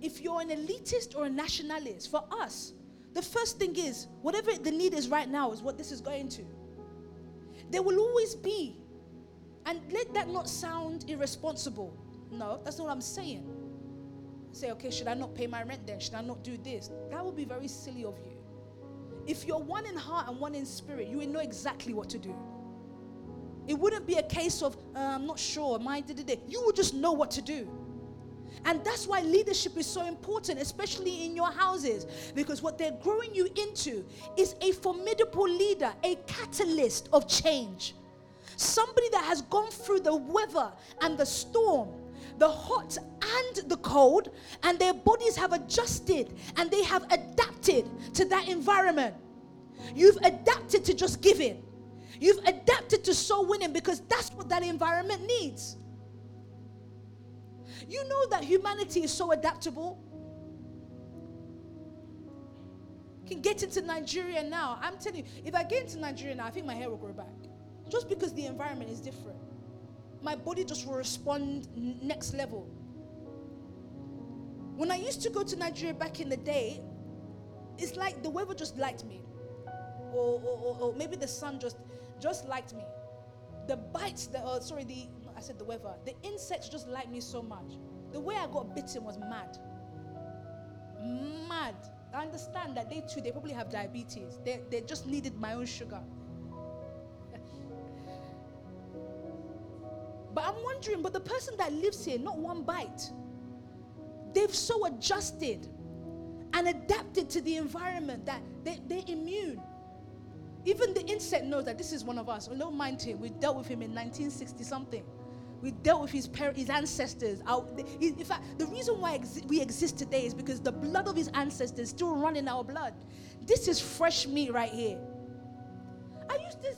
If you're an elitist or a nationalist, for us, the first thing is whatever the need is right now is what this is going to. There will always be, and let that not sound irresponsible. No, that's not what I'm saying. Say, okay, should I not pay my rent then? Should I not do this? That would be very silly of you. If you're one in heart and one in spirit, you will know exactly what to do. It wouldn't be a case of, uh, I'm not sure, my it. You would just know what to do. And that's why leadership is so important, especially in your houses, because what they're growing you into is a formidable leader, a catalyst of change. Somebody that has gone through the weather and the storm, the hot and the cold, and their bodies have adjusted and they have adapted to that environment. You've adapted to just giving. You've adapted to soul winning because that's what that environment needs. You know that humanity is so adaptable. Can get into Nigeria now. I'm telling you, if I get into Nigeria now, I think my hair will grow back. Just because the environment is different. My body just will respond next level. When I used to go to Nigeria back in the day, it's like the weather just liked me. Or, or, or, or maybe the sun just just liked me. The bites, the uh, sorry, the I said the weather. The insects just liked me so much. The way I got bitten was mad. Mad. I understand that they too, they probably have diabetes. They, they just needed my own sugar. but I'm wondering, but the person that lives here, not one bite, they've so adjusted and adapted to the environment that they, they're immune. Even the insect knows that this is one of us. We don't mind him. We dealt with him in 1960 something. We dealt with his parents, his ancestors. Our, in fact, the reason why we exist today is because the blood of his ancestors still run in our blood. This is fresh meat right here. I used to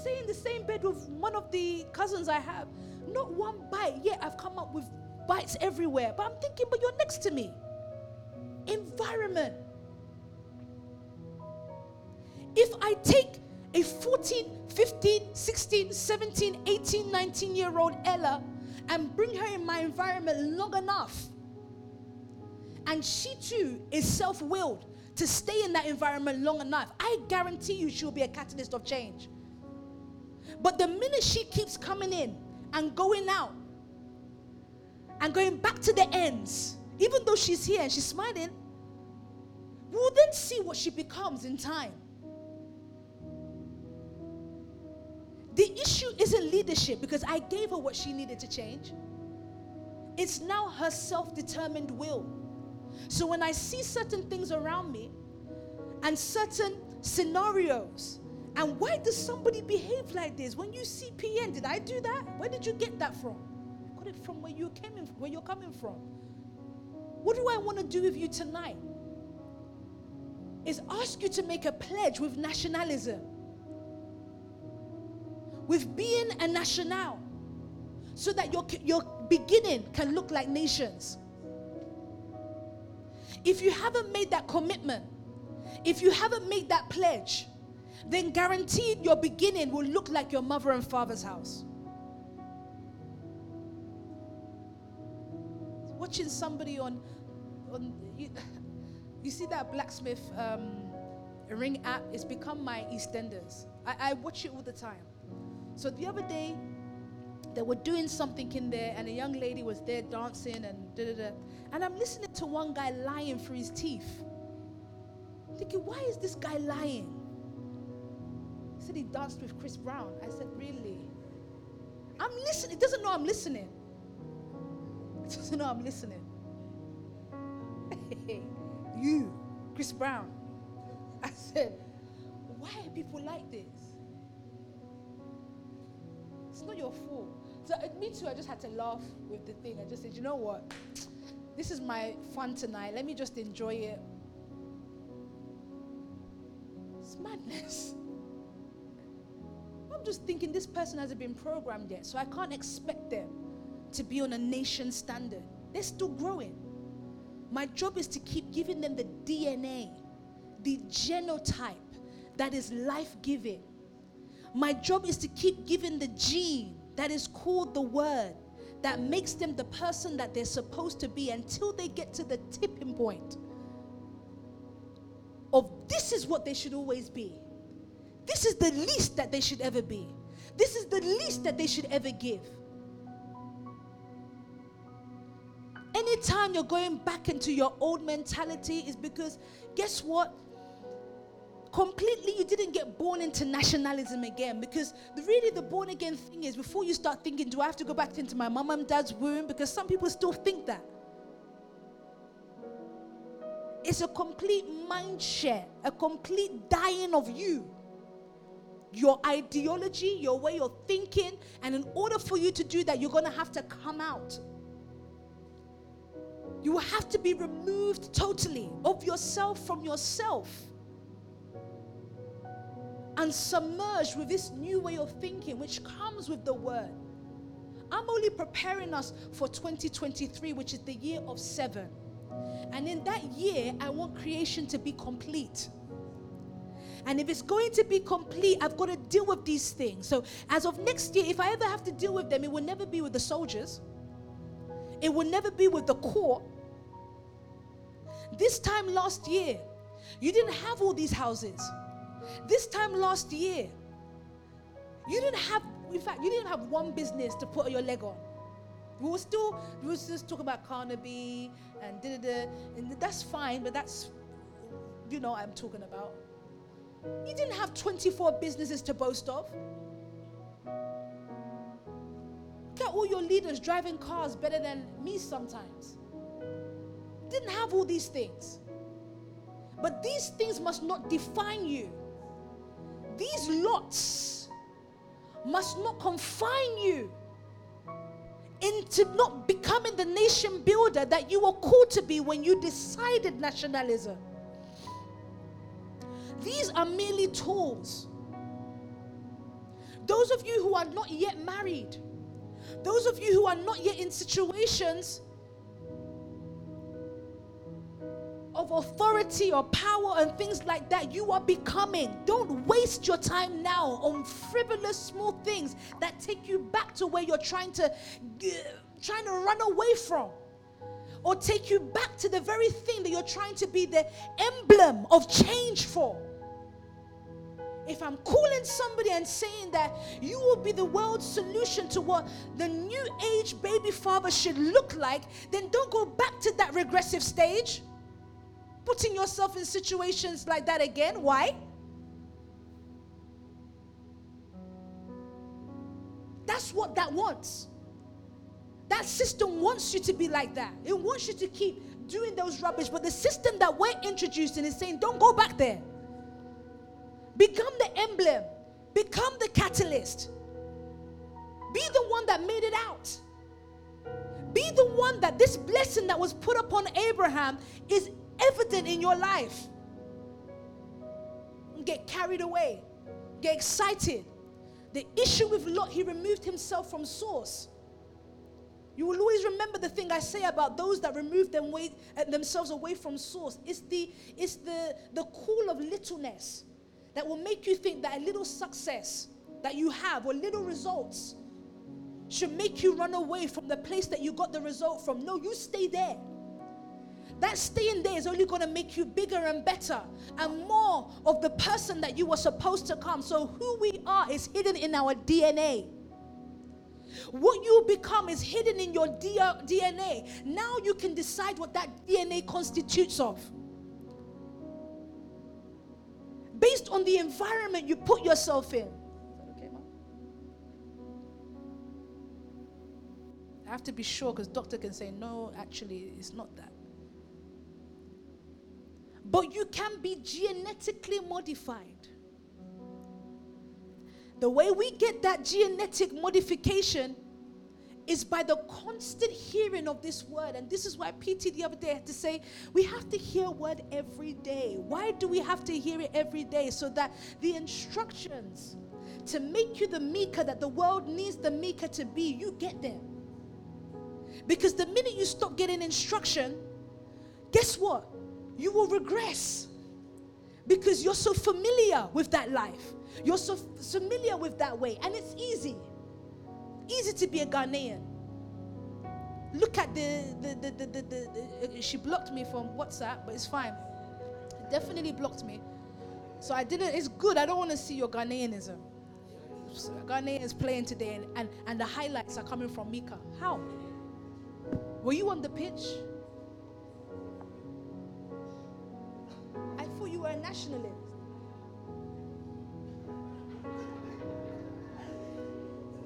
stay in the same bed with one of the cousins I have. Not one bite. Yet I've come up with bites everywhere. But I'm thinking, but you're next to me. Environment. If I take a 14, 15, 16, 17, 18, 19 year old Ella and bring her in my environment long enough, and she too is self willed to stay in that environment long enough, I guarantee you she'll be a catalyst of change. But the minute she keeps coming in and going out and going back to the ends, even though she's here and she's smiling, we'll then see what she becomes in time. The issue isn't leadership because I gave her what she needed to change. It's now her self determined will. So when I see certain things around me and certain scenarios, and why does somebody behave like this? When you see PN, did I do that? Where did you get that from? I got it from where you came in, where you're coming from. What do I want to do with you tonight? Is ask you to make a pledge with nationalism, with being a national, so that your, your beginning can look like nations. If you haven't made that commitment, if you haven't made that pledge, then guaranteed your beginning will look like your mother and father's house. Watching somebody on, on you, you see that blacksmith um, ring app? It's become my EastEnders. I, I watch it all the time. So the other day, they were doing something in there, and a young lady was there dancing and da da da. And I'm listening to one guy lying through his teeth. Thinking, why is this guy lying? He said he danced with Chris Brown. I said, really? I'm listening. It doesn't know I'm listening. It doesn't know I'm listening. you, Chris Brown. I said, why are people like this? It's not your fault. So uh, me too, I just had to laugh with the thing. I just said, you know what? This is my fun tonight. Let me just enjoy it. It's madness. I'm just thinking this person hasn't been programmed yet, so I can't expect them to be on a nation standard. They're still growing. My job is to keep giving them the DNA, the genotype that is life giving. My job is to keep giving the gene that is called the word that makes them the person that they're supposed to be until they get to the tipping point of this is what they should always be. This is the least that they should ever be. This is the least that they should ever give. Anytime you're going back into your old mentality is because guess what? Completely you didn't get born into nationalism again because the, really the born again thing is before you start thinking do i have to go back into my mom and dad's womb? Because some people still think that. It's a complete mind share a complete dying of you your ideology your way of thinking and in order for you to do that you're going to have to come out. You will have to be removed totally of yourself from yourself and submerged with this new way of thinking, which comes with the word. I'm only preparing us for 2023, which is the year of seven. And in that year, I want creation to be complete. And if it's going to be complete, I've got to deal with these things. So, as of next year, if I ever have to deal with them, it will never be with the soldiers, it will never be with the court. This time last year, you didn't have all these houses. This time last year, you didn't have, in fact, you didn't have one business to put your leg on. We were still, we were just talking about Carnaby and da da da, and that's fine, but that's, you know, I'm talking about. You didn't have 24 businesses to boast of. Get all your leaders driving cars better than me sometimes. Didn't have all these things. But these things must not define you. These lots must not confine you into not becoming the nation builder that you were called to be when you decided nationalism. These are merely tools. Those of you who are not yet married, those of you who are not yet in situations of authority or power and things like that you are becoming. Don't waste your time now on frivolous small things that take you back to where you're trying to uh, trying to run away from. or take you back to the very thing that you're trying to be the emblem of change for. If I'm calling somebody and saying that you will be the world's solution to what the new age baby father should look like, then don't go back to that regressive stage, putting yourself in situations like that again. Why? That's what that wants. That system wants you to be like that. It wants you to keep doing those rubbish. But the system that we're introducing is saying, don't go back there. Become the emblem, become the catalyst. Be the one that made it out. Be the one that this blessing that was put upon Abraham is evident in your life. Get carried away, get excited. The issue with Lot, he removed himself from source. You will always remember the thing I say about those that remove them way, uh, themselves away from source. It's the, it's the, the call of littleness that will make you think that a little success that you have or little results should make you run away from the place that you got the result from. No, you stay there. That staying there is only going to make you bigger and better and more of the person that you were supposed to come. So, who we are is hidden in our DNA. What you become is hidden in your DNA. Uh, now you can decide what that DNA constitutes of. Based on the environment you put yourself in. I have to be sure because doctor can say no, actually, it's not that. But you can be genetically modified. The way we get that genetic modification is by the constant hearing of this word. And this is why PT the other day had to say, we have to hear word every day. Why do we have to hear it every day? So that the instructions to make you the Mika that the world needs the Mika to be, you get them. Because the minute you stop getting instruction, guess what? You will regress because you're so familiar with that life. You're so familiar with that way, and it's easy. Easy to be a Ghanaian. Look at the, the, the, the, the, the, the uh, she blocked me from WhatsApp, but it's fine. Definitely blocked me. So I didn't, it's good. I don't want to see your Ghanaianism. So Ghanaian is playing today, and, and, and the highlights are coming from Mika. How? Were you on the pitch? You were a nationalist.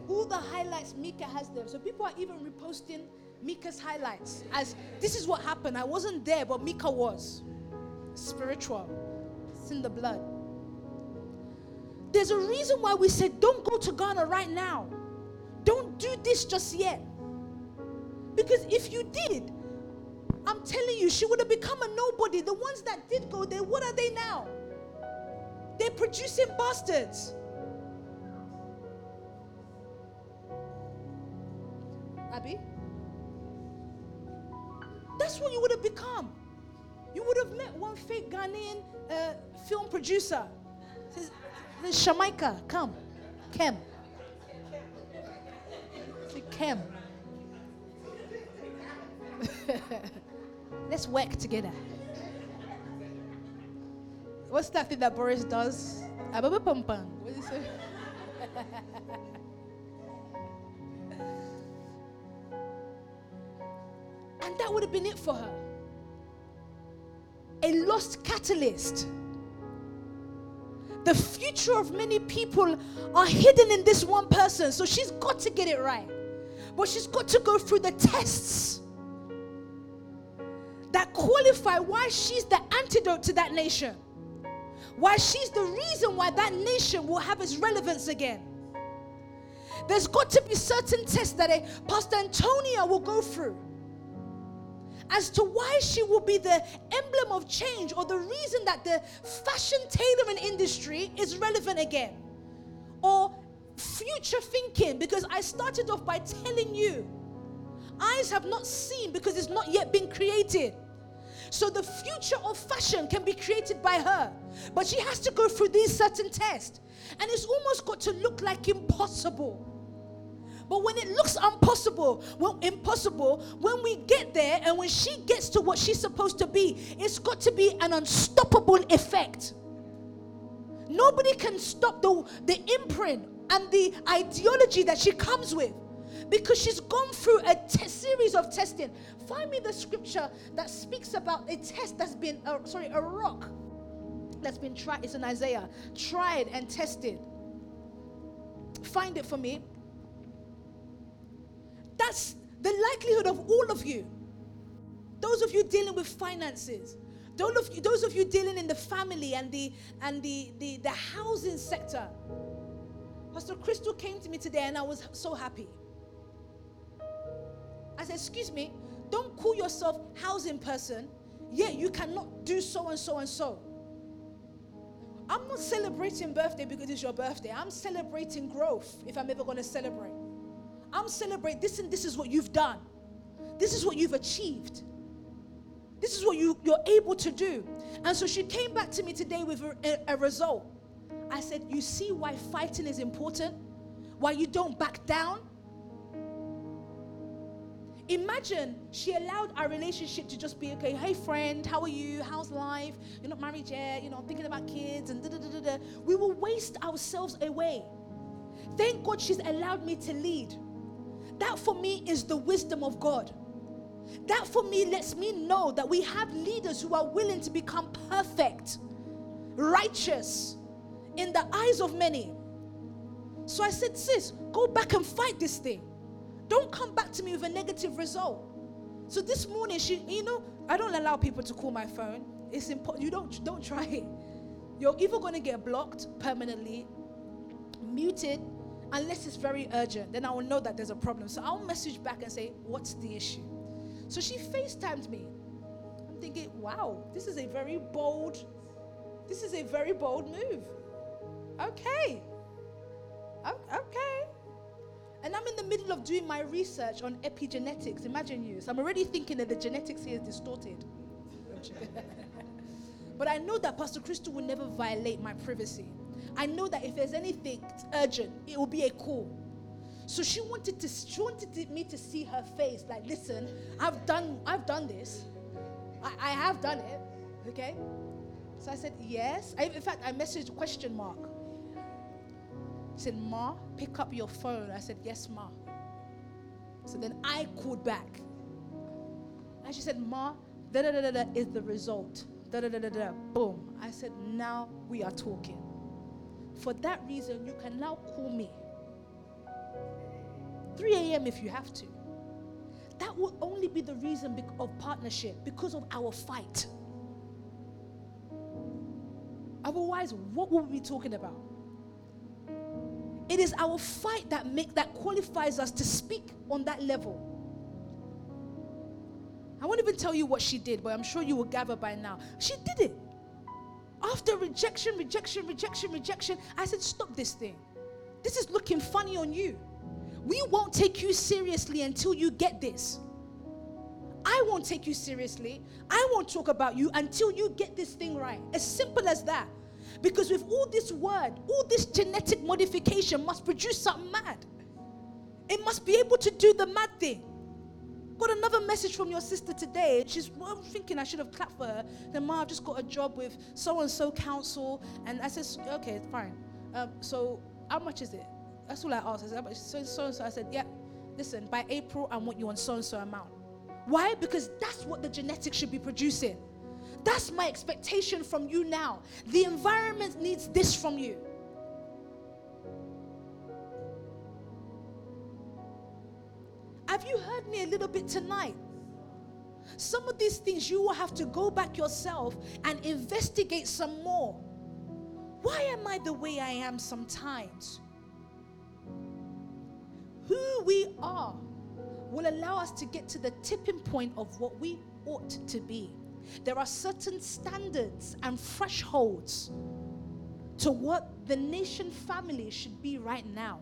All the highlights Mika has there. So people are even reposting Mika's highlights as this is what happened. I wasn't there, but Mika was. Spiritual. It's in the blood. There's a reason why we said don't go to Ghana right now. Don't do this just yet. Because if you did, I'm telling you, she would have become a nobody. The ones that did go there, what are they now? They're producing bastards. Abby? That's what you would have become. You would have met one fake Ghanaian uh, film producer. Says, Shamaika, come. Kem. Kem. Let's work together. What's that thing that Boris does? Ah, Ababa pum pum. What is it? and that would have been it for her. A lost catalyst. The future of many people are hidden in this one person. So she's got to get it right. But she's got to go through the tests that qualify why she's the antidote to that nation. Why she's the reason why that nation will have its relevance again. There's got to be certain tests that a Pastor Antonia will go through as to why she will be the emblem of change or the reason that the fashion tailoring industry is relevant again. Or future thinking, because I started off by telling you, eyes have not seen because it's not yet been created. So the future of fashion can be created by her. But she has to go through these certain tests. And it's almost got to look like impossible But when it looks impossible, well, impossible, when we get there and when she gets to what she's supposed to be, it's got to be an unstoppable effect. Nobody can stop the, the imprint and the ideology that she comes with because she's gone through a te- series of testing. Find me the scripture that speaks about a test that's been, uh, sorry, a rock that's been tried. It's in Isaiah, tried and tested. Find it for me. That's the likelihood of all of you. Those of you dealing with finances, those of you, those of you dealing in the family and the and the, the, the housing sector. Pastor Crystal came to me today and I was so happy. I said, excuse me, don't call yourself housing person, yet you cannot do so and so and so. I'm not celebrating birthday because it's your birthday. I'm celebrating growth if I'm ever going to celebrate. I'm celebrating this and this is what you've done. This is what you've achieved. This is what you, you're able to do. And so she came back to me today with a, a, a result. I said, You see why fighting is important? Why you don't back down? Imagine she allowed our relationship to just be okay. Hey, friend, how are you? How's life? You're not married yet. You know, I'm thinking about kids and da da da da. We will waste ourselves away. Thank God she's allowed me to lead. That for me is the wisdom of God. That for me lets me know that we have leaders who are willing to become perfect, righteous in the eyes of many. So I said, sis, go back and fight this thing. Don't come back to me with a negative result. So this morning, she, you know, I don't allow people to call my phone. It's important. You don't don't try it. You're either going to get blocked permanently, muted, unless it's very urgent. Then I will know that there's a problem. So I'll message back and say, "What's the issue?" So she FaceTimed me. I'm thinking, "Wow, this is a very bold. This is a very bold move." Okay. Okay. And I'm in the middle of doing my research on epigenetics. Imagine you. So I'm already thinking that the genetics here is distorted. but I know that Pastor Crystal will never violate my privacy. I know that if there's anything urgent, it will be a call. So she wanted to she wanted me to see her face. Like, listen, I've done I've done this. I, I have done it. Okay. So I said yes. I, in fact, I messaged question mark. Said, Ma, pick up your phone. I said, Yes, Ma. So then I called back. And she said, Ma, da da da da da is the result. Da da da da da. Boom. I said, Now we are talking. For that reason, you can now call me. 3 a.m. if you have to. That will only be the reason of partnership because of our fight. Otherwise, what will we be talking about? It is our fight that make that qualifies us to speak on that level. I won't even tell you what she did, but I'm sure you will gather by now. She did it. After rejection, rejection, rejection, rejection, I said, Stop this thing. This is looking funny on you. We won't take you seriously until you get this. I won't take you seriously. I won't talk about you until you get this thing right. As simple as that. Because with all this word, all this genetic modification must produce something mad. It must be able to do the mad thing. Got another message from your sister today. She's well, thinking I should have clapped for her. Then, Ma, I've just got a job with so and so council. And I said, okay, it's fine. Um, so, how much is it? That's all I asked. I said, so, so and so. I said, yeah, listen, by April, I want you on so and so amount. Why? Because that's what the genetics should be producing. That's my expectation from you now. The environment needs this from you. Have you heard me a little bit tonight? Some of these things you will have to go back yourself and investigate some more. Why am I the way I am sometimes? Who we are will allow us to get to the tipping point of what we ought to be. There are certain standards and thresholds to what the nation family should be right now.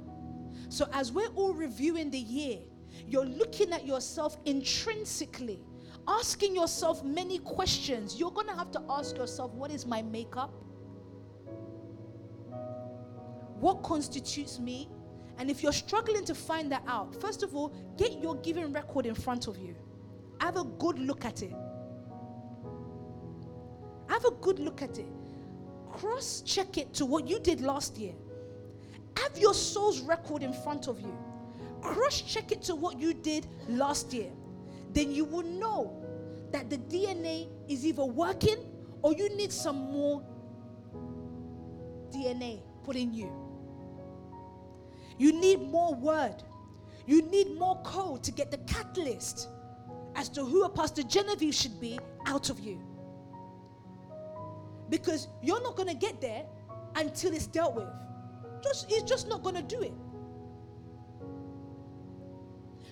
So, as we're all reviewing the year, you're looking at yourself intrinsically, asking yourself many questions. You're going to have to ask yourself, What is my makeup? What constitutes me? And if you're struggling to find that out, first of all, get your giving record in front of you. Have a good look at it. Have a good look at it. Cross check it to what you did last year. Have your soul's record in front of you. Cross check it to what you did last year. Then you will know that the DNA is either working or you need some more DNA put in you. You need more word. You need more code to get the catalyst as to who a Pastor Genevieve should be out of you. Because you're not going to get there until it's dealt with. Just, it's just not going to do it.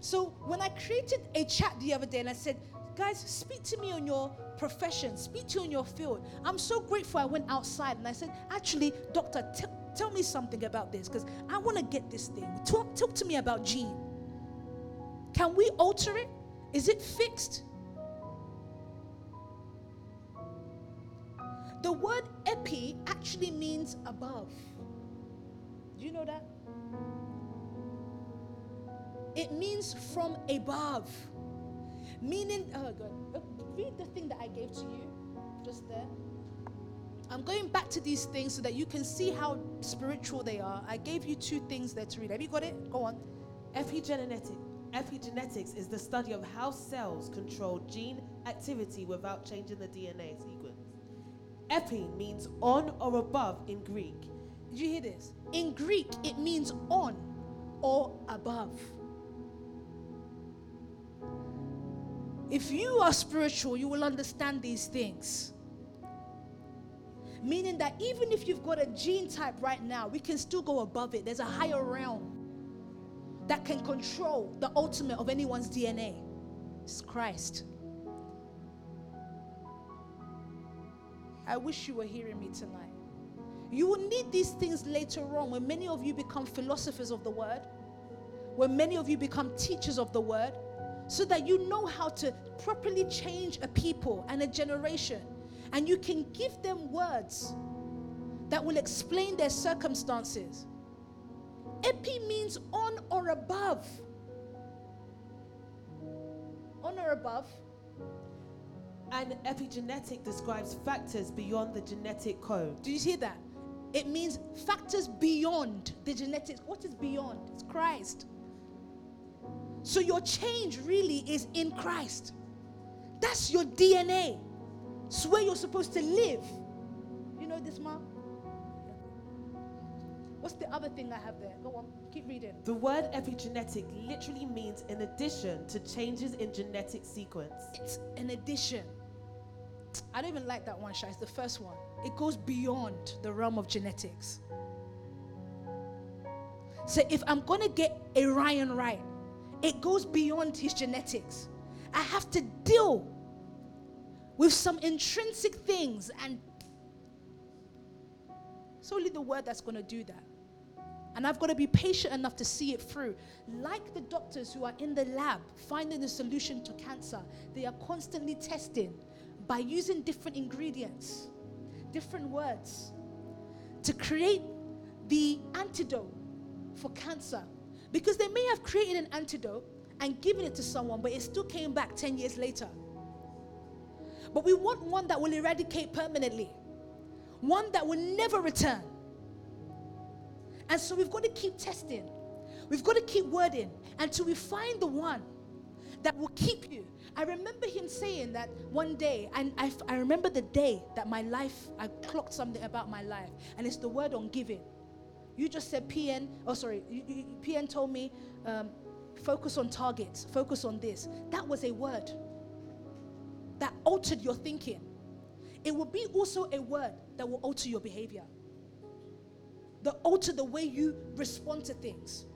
So when I created a chat the other day and I said, guys, speak to me on your profession, speak to you on your field. I'm so grateful I went outside and I said, actually, doctor, t- tell me something about this because I want to get this thing. Talk, talk to me about gene. Can we alter it? Is it fixed? The word epi actually means above. Do you know that? It means from above. Meaning, oh God, uh, read the thing that I gave to you just there. I'm going back to these things so that you can see how spiritual they are. I gave you two things there to read. Have you got it? Go on. Epigenetic, epigenetics is the study of how cells control gene activity without changing the DNA sequence. Epi means on or above in Greek. Did you hear this? In Greek, it means on or above. If you are spiritual, you will understand these things. Meaning that even if you've got a gene type right now, we can still go above it. There's a higher realm that can control the ultimate of anyone's DNA. It's Christ. I wish you were hearing me tonight. You will need these things later on when many of you become philosophers of the word, when many of you become teachers of the word, so that you know how to properly change a people and a generation. And you can give them words that will explain their circumstances. Epi means on or above. On or above. And epigenetic describes factors beyond the genetic code. Do you see that? It means factors beyond the genetics. What is beyond? It's Christ. So your change really is in Christ. That's your DNA. It's where you're supposed to live. You know this, Mom? What's the other thing I have there? Go on, keep reading. The word epigenetic literally means in addition to changes in genetic sequence. It's an addition. I don't even like that one, Shai. It's the first one. It goes beyond the realm of genetics. So if I'm going to get a Ryan right, it goes beyond his genetics. I have to deal with some intrinsic things, and it's only the word that's going to do that. And I've got to be patient enough to see it through. Like the doctors who are in the lab finding the solution to cancer, they are constantly testing by using different ingredients, different words to create the antidote for cancer. Because they may have created an antidote and given it to someone, but it still came back 10 years later. But we want one that will eradicate permanently, one that will never return. And so we've got to keep testing, we've got to keep wording until we find the one that will keep you. I remember him saying that one day, and I, I remember the day that my life, I clocked something about my life, and it's the word on giving. You just said PN, oh, sorry, PN told me um, focus on targets, focus on this. That was a word that altered your thinking. It will be also a word that will alter your behavior, that alter the way you respond to things.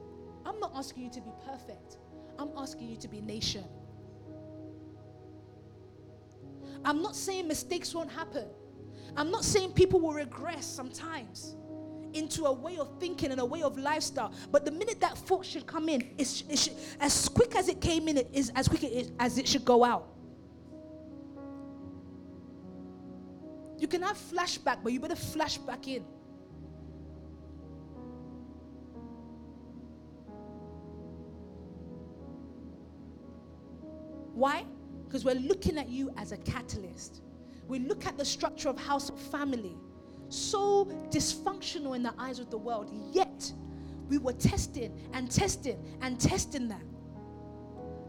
I'm not asking you to be perfect, I'm asking you to be nation. I'm not saying mistakes won't happen. I'm not saying people will regress sometimes into a way of thinking and a way of lifestyle. But the minute that thought should come in, it's, it should, as quick as it came in, it is as quick as it should go out. You can have flashback, but you better flash back in. Because we're looking at you as a catalyst. We look at the structure of house of family, so dysfunctional in the eyes of the world, yet we were testing and testing and testing that.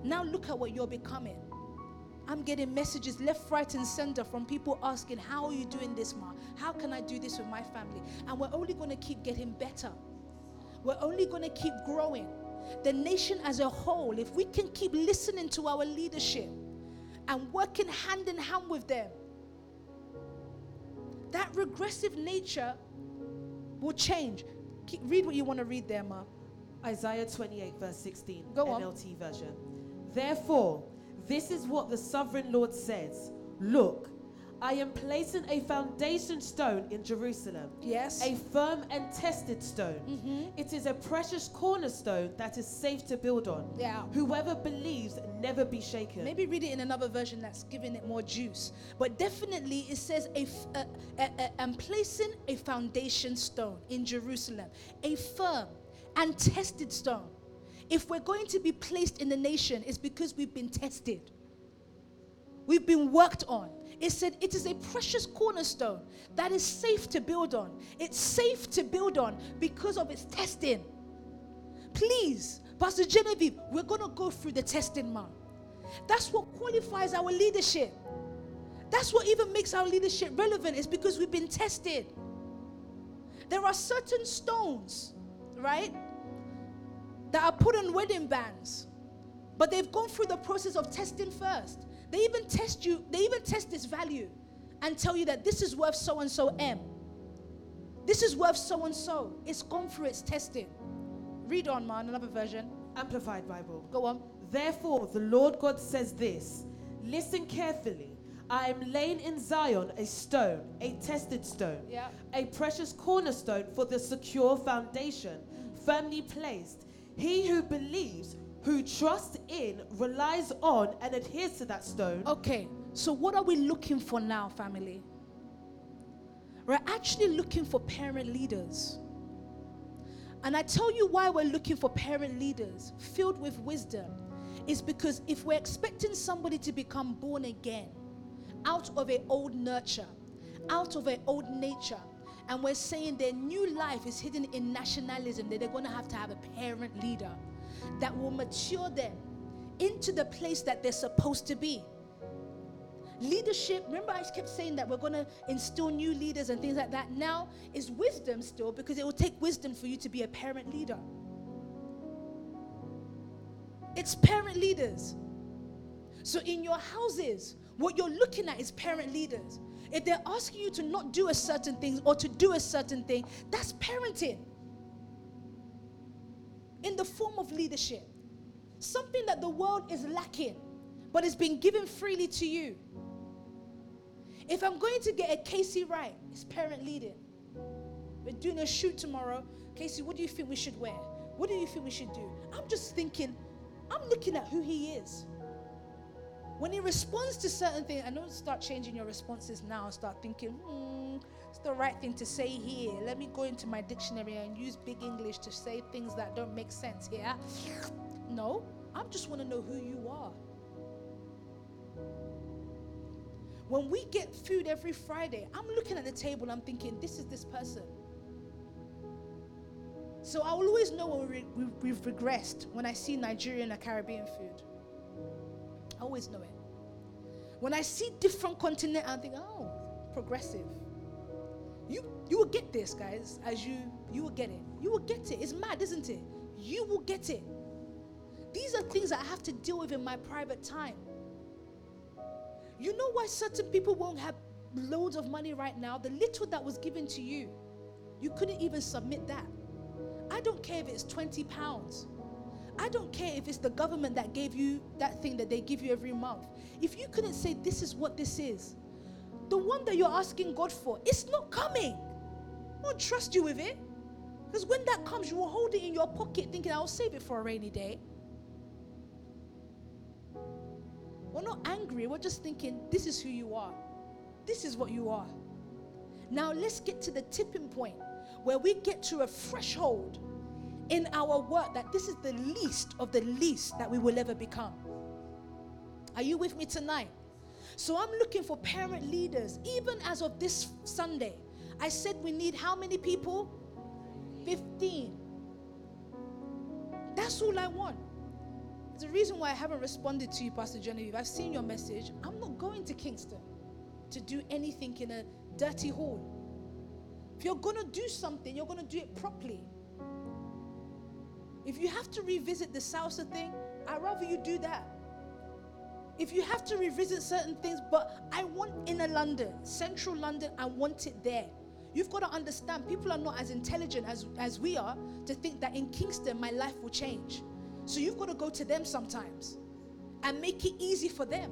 Now look at what you're becoming. I'm getting messages left, right, and center from people asking, How are you doing this, Ma? How can I do this with my family? And we're only going to keep getting better. We're only going to keep growing. The nation as a whole, if we can keep listening to our leadership and working hand in hand with them, that regressive nature will change. Keep, read what you want to read there, Ma. Isaiah 28, verse 16, Go on. NLT version. Therefore, this is what the sovereign Lord says Look, I am placing a foundation stone in Jerusalem, Yes. a firm and tested stone. Mhm. It is a precious cornerstone that is safe to build on. Yeah. Whoever believes never be shaken. Maybe read it in another version that's giving it more juice. But definitely it says, a, f- a- a- a- I'm placing a foundation stone in Jerusalem, a firm and tested stone. If we're going to be placed in the nation, it's because we've been tested. We've been worked on. It said it is a precious cornerstone that is safe to build on. It's safe to build on because of its testing. Please, Pastor Genevieve, we're going to go through the testing, man. That's what qualifies our leadership. That's what even makes our leadership relevant, is because we've been tested. There are certain stones, right, that are put on wedding bands, but they've gone through the process of testing first. They even test you, they even test this value and tell you that this is worth so and so M. This is worth so and so. It's gone through its testing. Read on, man, another version. Amplified Bible. Go on. Therefore, the Lord God says this Listen carefully. I am laying in Zion a stone, a tested stone, Yeah. a precious cornerstone for the secure foundation, firmly placed. He who believes, who trusts in, relies on, and adheres to that stone. Okay, so what are we looking for now, family? We're actually looking for parent leaders. And I tell you why we're looking for parent leaders filled with wisdom is because if we're expecting somebody to become born again out of an old nurture, out of an old nature, and we're saying their new life is hidden in nationalism, that they're going to have to have a parent leader that will mature them into the place that they're supposed to be. Leadership, remember I kept saying that we're going to instill new leaders and things like that. Now is wisdom still because it will take wisdom for you to be a parent leader. It's parent leaders. So in your houses, what you're looking at is parent leaders. If they're asking you to not do a certain thing or to do a certain thing, that's parenting in the form of leadership. Something that the world is lacking, but it's been given freely to you. If I'm going to get a Casey right, it's parent leading. We're doing a shoot tomorrow. Casey, what do you think we should wear? What do you think we should do? I'm just thinking, I'm looking at who he is. When he responds to certain things, I don't start changing your responses now. And start thinking, hmm, the right thing to say here. Let me go into my dictionary and use big English to say things that don't make sense here. No, I just want to know who you are. When we get food every Friday, I'm looking at the table, I'm thinking, this is this person. So I will always know when we, we, we've regressed when I see Nigerian or Caribbean food. I always know it. When I see different continent, I think, oh, progressive. You you will get this, guys. As you you will get it. You will get it. It's mad, isn't it? You will get it. These are things that I have to deal with in my private time. You know why certain people won't have loads of money right now? The little that was given to you, you couldn't even submit that. I don't care if it's 20 pounds. I don't care if it's the government that gave you that thing that they give you every month. If you couldn't say, This is what this is, the one that you're asking God for, it's not coming. I won't trust you with it. Because when that comes, you will hold it in your pocket thinking, I'll save it for a rainy day. We're not angry, we're just thinking, This is who you are. This is what you are. Now let's get to the tipping point where we get to a threshold in our work that this is the least of the least that we will ever become. Are you with me tonight? So I'm looking for parent leaders. Even as of this Sunday, I said we need how many people? 15. That's all I want. There's a reason why I haven't responded to you, Pastor Genevieve. I've seen your message. I'm not going to Kingston to do anything in a dirty hall. If you're going to do something, you're going to do it properly. If you have to revisit the Salsa thing, I'd rather you do that. If you have to revisit certain things, but I want inner London, central London, I want it there. You've got to understand, people are not as intelligent as, as we are to think that in Kingston my life will change. So you've got to go to them sometimes and make it easy for them.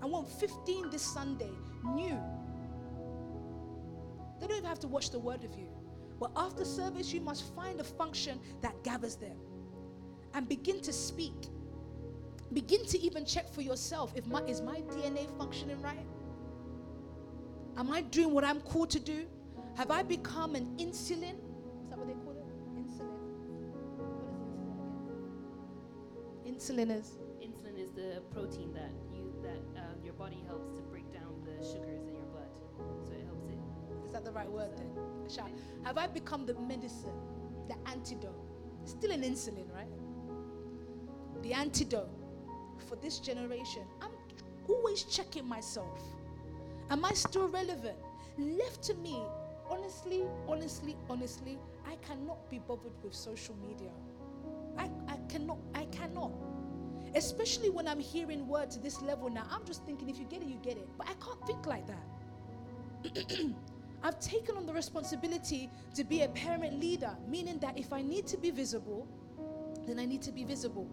I want 15 this Sunday, new. They don't even have to watch the word of you. But after service, you must find a function that gathers them and begin to speak. Begin to even check for yourself if my is my DNA functioning right? Am I doing what I'm called to do? Have I become an insulin? Is that what they call it? Insulin. Insulin is Insulin is the protein that you that uh, your body helps to break down the sugars Is that the right word then? Shout. Have I become the medicine, the antidote? Still an insulin, right? The antidote for this generation. I'm always checking myself. Am I still relevant? Left to me, honestly, honestly, honestly, I cannot be bothered with social media. I, I cannot, I cannot. Especially when I'm hearing words to this level now. I'm just thinking if you get it, you get it. But I can't think like that. I've taken on the responsibility to be a parent leader, meaning that if I need to be visible, then I need to be visible.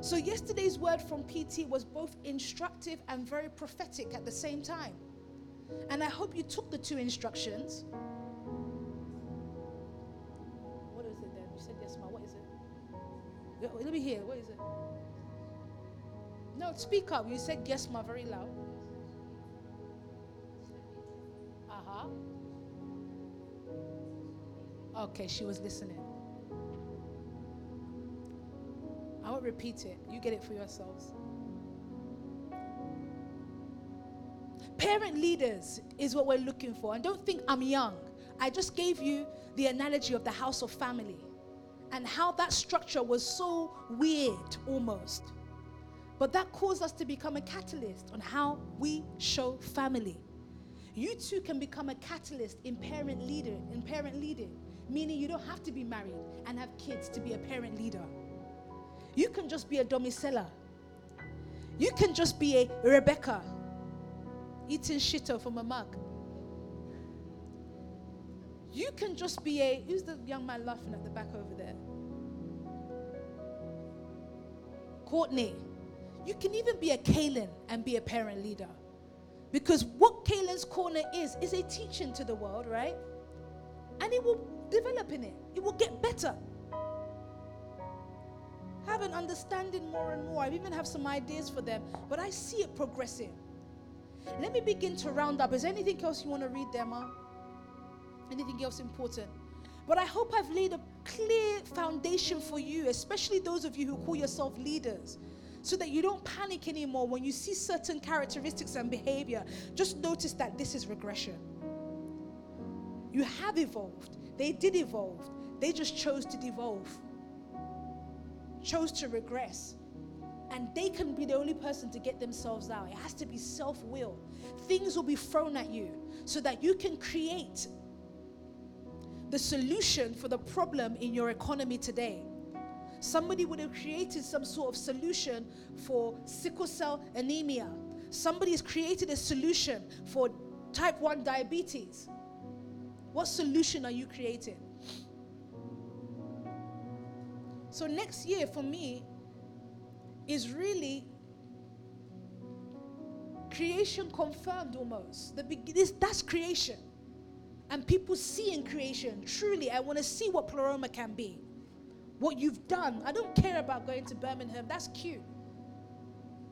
So, yesterday's word from PT was both instructive and very prophetic at the same time. And I hope you took the two instructions. What is it then? You said yes, ma. What is it? Let me hear. What is it? No, speak up. You said yes, ma, very loud. Okay, she was listening. I won't repeat it. You get it for yourselves. Parent leaders is what we're looking for. And don't think I'm young. I just gave you the analogy of the house of family and how that structure was so weird almost. But that caused us to become a catalyst on how we show family. You too can become a catalyst in parent leader, in parent leading, meaning you don't have to be married and have kids to be a parent leader. You can just be a domicella. You can just be a Rebecca eating shito from a mug. You can just be a who's the young man laughing at the back over there? Courtney. You can even be a Kalen and be a parent leader. Because what Kalen's corner is, is a teaching to the world, right? And it will develop in it, it will get better have an understanding more and more. I even have some ideas for them, but I see it progressing. Let me begin to round up. Is there anything else you want to read there, Ma? Anything else important? But I hope I've laid a clear foundation for you, especially those of you who call yourself leaders, so that you don't panic anymore when you see certain characteristics and behavior. Just notice that this is regression. You have evolved, they did evolve, they just chose to devolve chose to regress. And they can be the only person to get themselves out. It has to be self will. Things will be thrown at you so that you can create the solution for the problem in your economy today. Somebody would have created some sort of solution for sickle cell anemia. Somebody has created a solution for type 1 diabetes. What solution are you creating? So next year for me is really creation confirmed almost. The this, that's creation. And people see in creation, truly, I want to see what Pleroma can be. What you've done. I don't care about going to Birmingham, that's cute.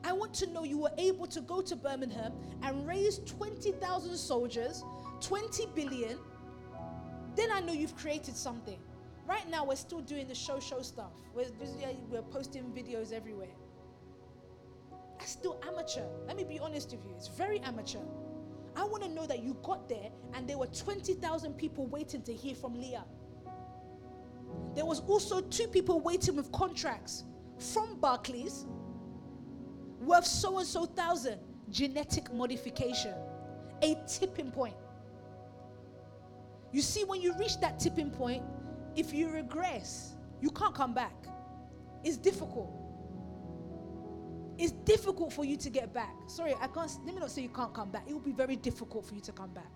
I want to know you were able to go to Birmingham and raise 20,000 soldiers, 20 billion, then I know you've created something. Right now, we're still doing the show show stuff. We're, we're posting videos everywhere. That's still amateur. Let me be honest with you. It's very amateur. I want to know that you got there and there were 20,000 people waiting to hear from Leah. There was also two people waiting with contracts from Barclays worth so and so thousand genetic modification, a tipping point. You see, when you reach that tipping point, if you regress, you can't come back. It's difficult. It's difficult for you to get back. Sorry, I can't, let me not say you can't come back. It will be very difficult for you to come back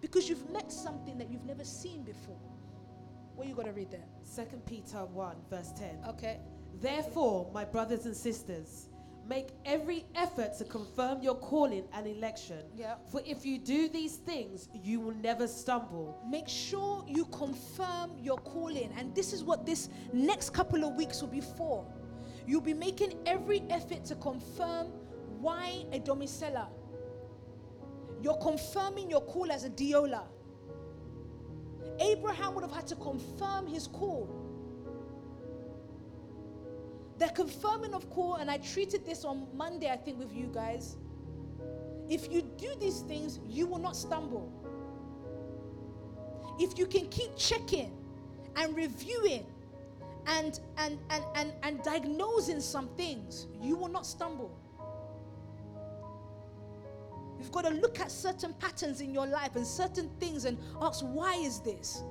because you've met something that you've never seen before. What you got to read there? Second Peter 1, verse 10. Okay. Therefore, my brothers and sisters, make every effort to confirm your calling and election. Yeah. For if you do these things, you will never stumble. Make sure you confirm your calling. And this is what this next couple of weeks will be for. You'll be making every effort to confirm why a domicella. You're confirming your call as a diola. Abraham would have had to confirm his call. The confirming of call, and I treated this on Monday, I think, with you guys. If you do these things, you will not stumble. If you can keep checking and reviewing and and and and, and diagnosing some things, you will not stumble. You've got to look at certain patterns in your life and certain things and ask, why is this?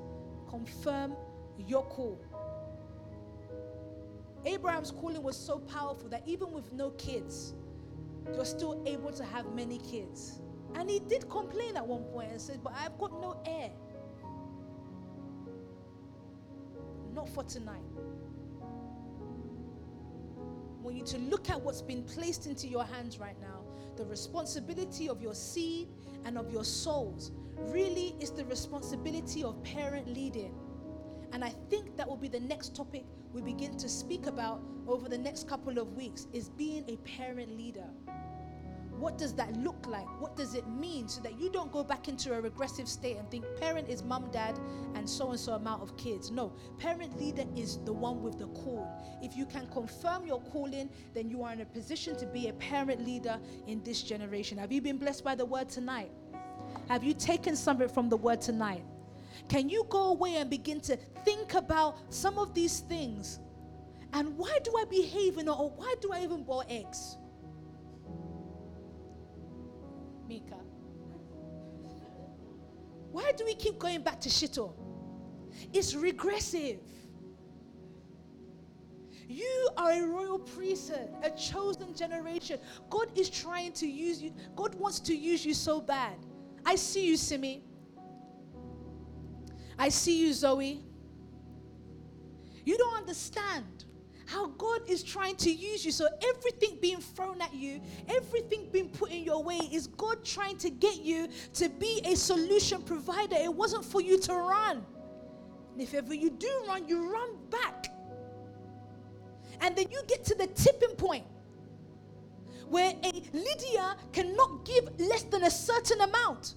Confirm your call. Abraham's calling was so powerful that even with no kids, you're still able to have many kids. And he did complain at one point and said, But I've got no heir. Not for tonight. I Want you to look at what's been placed into your hands right now. The responsibility of your seed and of your souls really is the responsibility of parent leading. And I think that will be the next topic we begin to speak about over the next couple of weeks is being a parent leader. What does that look like? What does it mean so that you don't go back into a regressive state and think parent is mum, dad, and so and so amount of kids? No, parent leader is the one with the call. If you can confirm your calling, then you are in a position to be a parent leader in this generation. Have you been blessed by the word tonight? Have you taken something from the word tonight? Can you go away and begin to think about some of these things? And why do I behave in or why do I even boil eggs? Mika. Why do we keep going back to shito? It's regressive. You are a royal priesthood, a chosen generation. God is trying to use you. God wants to use you so bad. I see you, Simi. I see you, Zoe. You don't understand how God is trying to use you. So, everything being thrown at you, everything being put in your way, is God trying to get you to be a solution provider. It wasn't for you to run. And if ever you do run, you run back. And then you get to the tipping point where a Lydia cannot give less than a certain amount.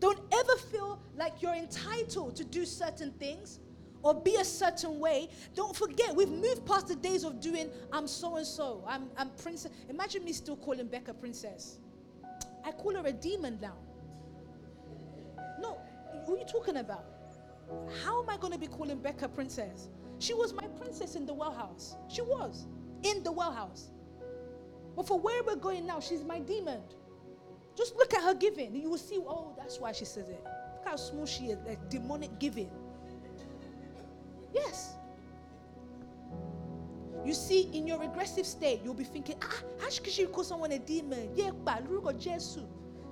Don't ever feel like you're entitled to do certain things or be a certain way. Don't forget, we've moved past the days of doing, I'm so and so, I'm, I'm princess. Imagine me still calling Becca princess. I call her a demon now. No, who are you talking about? How am I going to be calling Becca princess? She was my princess in the well house. She was in the well house. But for where we're going now, she's my demon. Just look at her giving. You will see, oh, that's why she says it. Look how small she is, like demonic giving. Yes. You see, in your regressive state, you'll be thinking, ah, how can she call someone a demon? Yeah, but look at Jesus.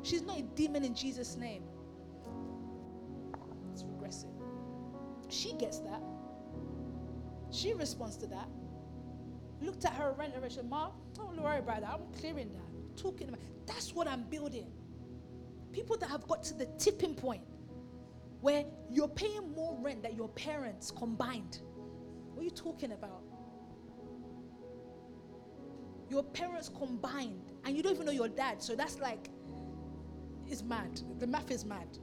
She's not a demon in Jesus' name. It's regressive. She gets that. She responds to that. Looked at her rent and said, Ma, don't worry about that. I'm clearing that. I'm talking about that's what I'm building. People that have got to the tipping point where you're paying more rent than your parents combined. What are you talking about? Your parents combined, and you don't even know your dad. So that's like, it's mad. The math is mad.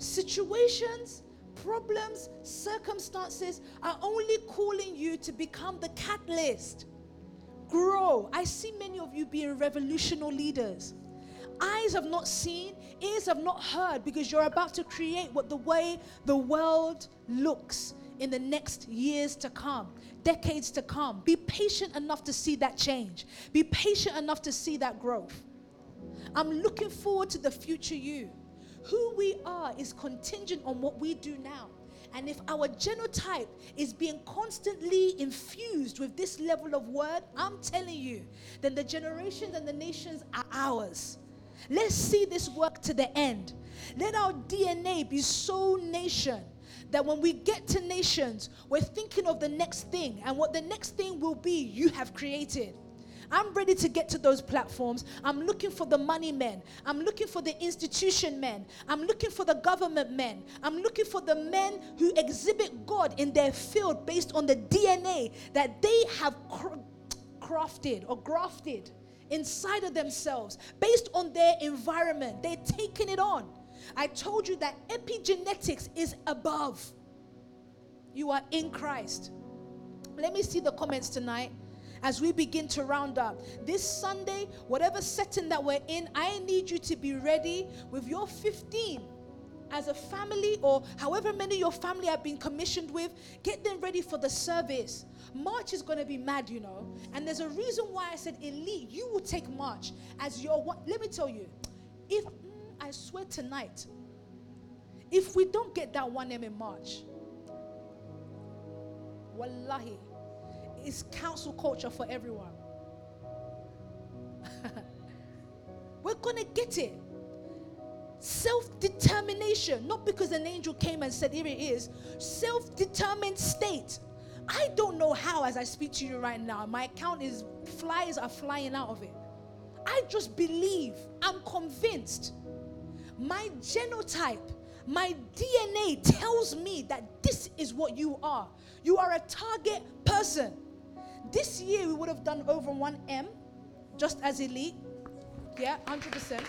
situations, problems, circumstances are only calling you to become the catalyst. Grow. I see many of you being revolutionary leaders. Eyes have not seen, ears have not heard, because you're about to create what the way the world looks in the next years to come, decades to come. Be patient enough to see that change. Be patient enough to see that growth. I'm looking forward to the future you. Who we are is contingent on what we do now. And if our genotype is being constantly infused with this level of word, I'm telling you, then the generations and the nations are ours. Let's see this work to the end. Let our DNA be so nation that when we get to nations, we're thinking of the next thing, and what the next thing will be, you have created. I'm ready to get to those platforms. I'm looking for the money men. I'm looking for the institution men. I'm looking for the government men. I'm looking for the men who exhibit God in their field based on the DNA that they have cr- crafted or grafted inside of themselves based on their environment. They're taking it on. I told you that epigenetics is above. You are in Christ. Let me see the comments tonight as we begin to round up. This Sunday, whatever setting that we're in, I need you to be ready with your 15 as a family or however many your family have been commissioned with, get them ready for the service. March is going to be mad, you know. And there's a reason why I said elite, you will take March as your one. Let me tell you, if mm, I swear tonight, if we don't get that 1M in March, wallahi, it's council culture for everyone. We're going to get it. Self determination, not because an angel came and said, Here it is. Self determined state. I don't know how, as I speak to you right now, my account is flies are flying out of it. I just believe, I'm convinced. My genotype, my DNA tells me that this is what you are. You are a target person. This year we would have done over 1M just as elite. Yeah, 100%.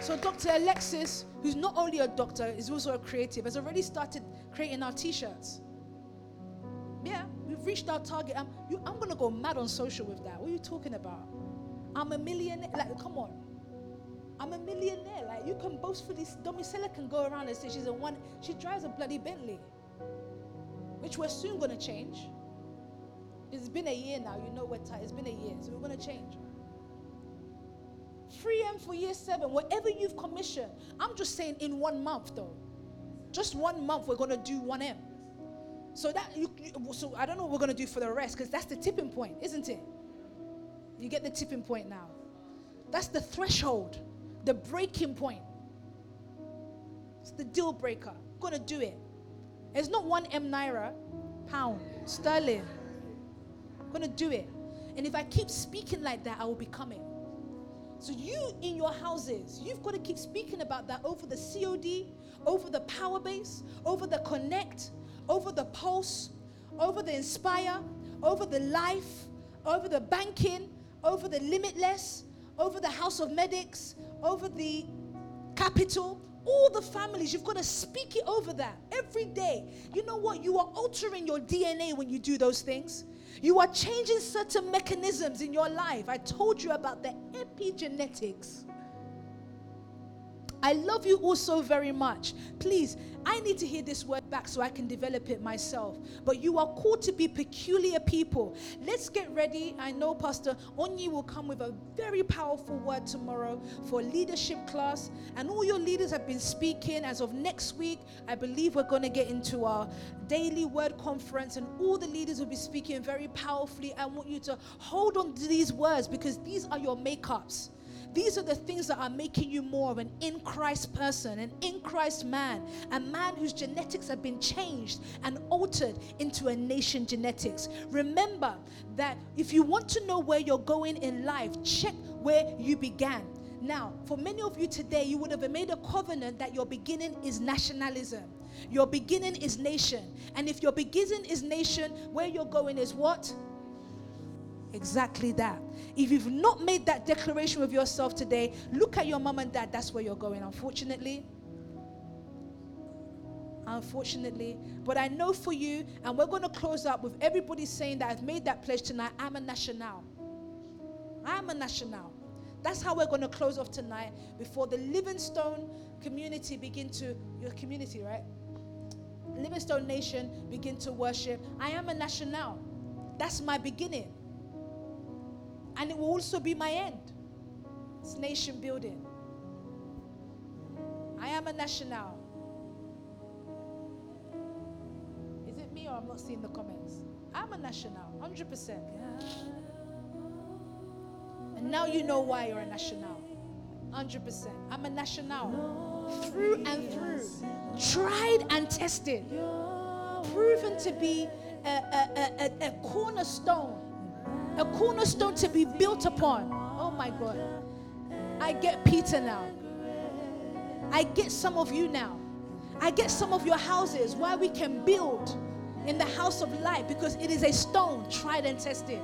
So Dr. Alexis, who's not only a doctor, is also a creative, has already started creating our t-shirts. Yeah, we've reached our target. I'm, you, I'm gonna go mad on social with that. What are you talking about? I'm a millionaire. Like, come on. I'm a millionaire. Like, you can boast for boastfully, Domicella can go around and say she's a one, she drives a bloody Bentley, which we're soon gonna change. It's been a year now. You know what time. It's been a year. So we're going to change. 3M for year seven, whatever you've commissioned. I'm just saying in one month though. Just one month we're going to do 1M. So that you, so I don't know what we're to do for the rest because that's the tipping point, isn't it? You get the tipping point now. That's the threshold, the breaking point. It's the deal breaker. I'm to do it. It's not 1M naira, pound, sterling. I'm to do it. And if I keep speaking like that, I will become it. So, you in your houses, you've got to keep speaking about that over the COD, over the power base, over the connect, over the pulse, over the inspire, over the life, over the banking, over the limitless, over the house of medics, over the capital, all the families, you've got to speak it over that every day. You know what? You are altering your DNA when you do those things. You are changing certain mechanisms in your life. I told you about the epigenetics. I love you all so very much. Please, I need to hear this word back so I can develop it myself. But you are called to be peculiar people. Let's get ready. I know Pastor Onyi will come with a very powerful word tomorrow for leadership class. And all your leaders have been speaking. As of next week, I believe we're going to get into our daily word conference, and all the leaders will be speaking very powerfully. I want you to hold on to these words because these are your makeups. These are the things that are making you more of an in Christ person, an in Christ man, a man whose genetics have been changed and altered into a nation genetics. Remember that if you want to know where you're going in life, check where you began. Now, for many of you today, you would have made a covenant that your beginning is nationalism. Your beginning is nation. And if your beginning is nation, where you're going is what? Exactly that. If you've not made that declaration with yourself today, look at your mom and dad. That's where you're going, unfortunately. unfortunately. But I know for you, and we're going to close up with everybody saying that I've made that pledge tonight. I'm a national. I'm a national. That's how we're going to close off tonight before the Livingstone community begin to, your community, right? Livingstone Nation begin to worship. I am a national. That's my beginning. And it will also be my end. It's nation building. I am a national. Is it me or I'm not seeing the comments? I'm a national, 100%. And now you know why you're a national. 100%. I'm a national. Through and through. Tried and tested. Proven to be a, a, a, a cornerstone. A cornerstone to be built upon. Oh my God. I get Peter now. I get some of you now. I get some of your houses why we can build in the house of life because it is a stone tried and tested.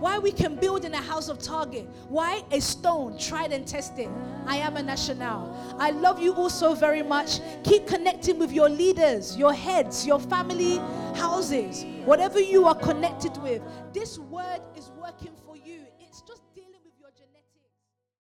Why we can build in a house of target. Why a stone tried and tested. I am a national. I love you all so very much. Keep connecting with your leaders, your heads, your family houses, whatever you are connected with. This word working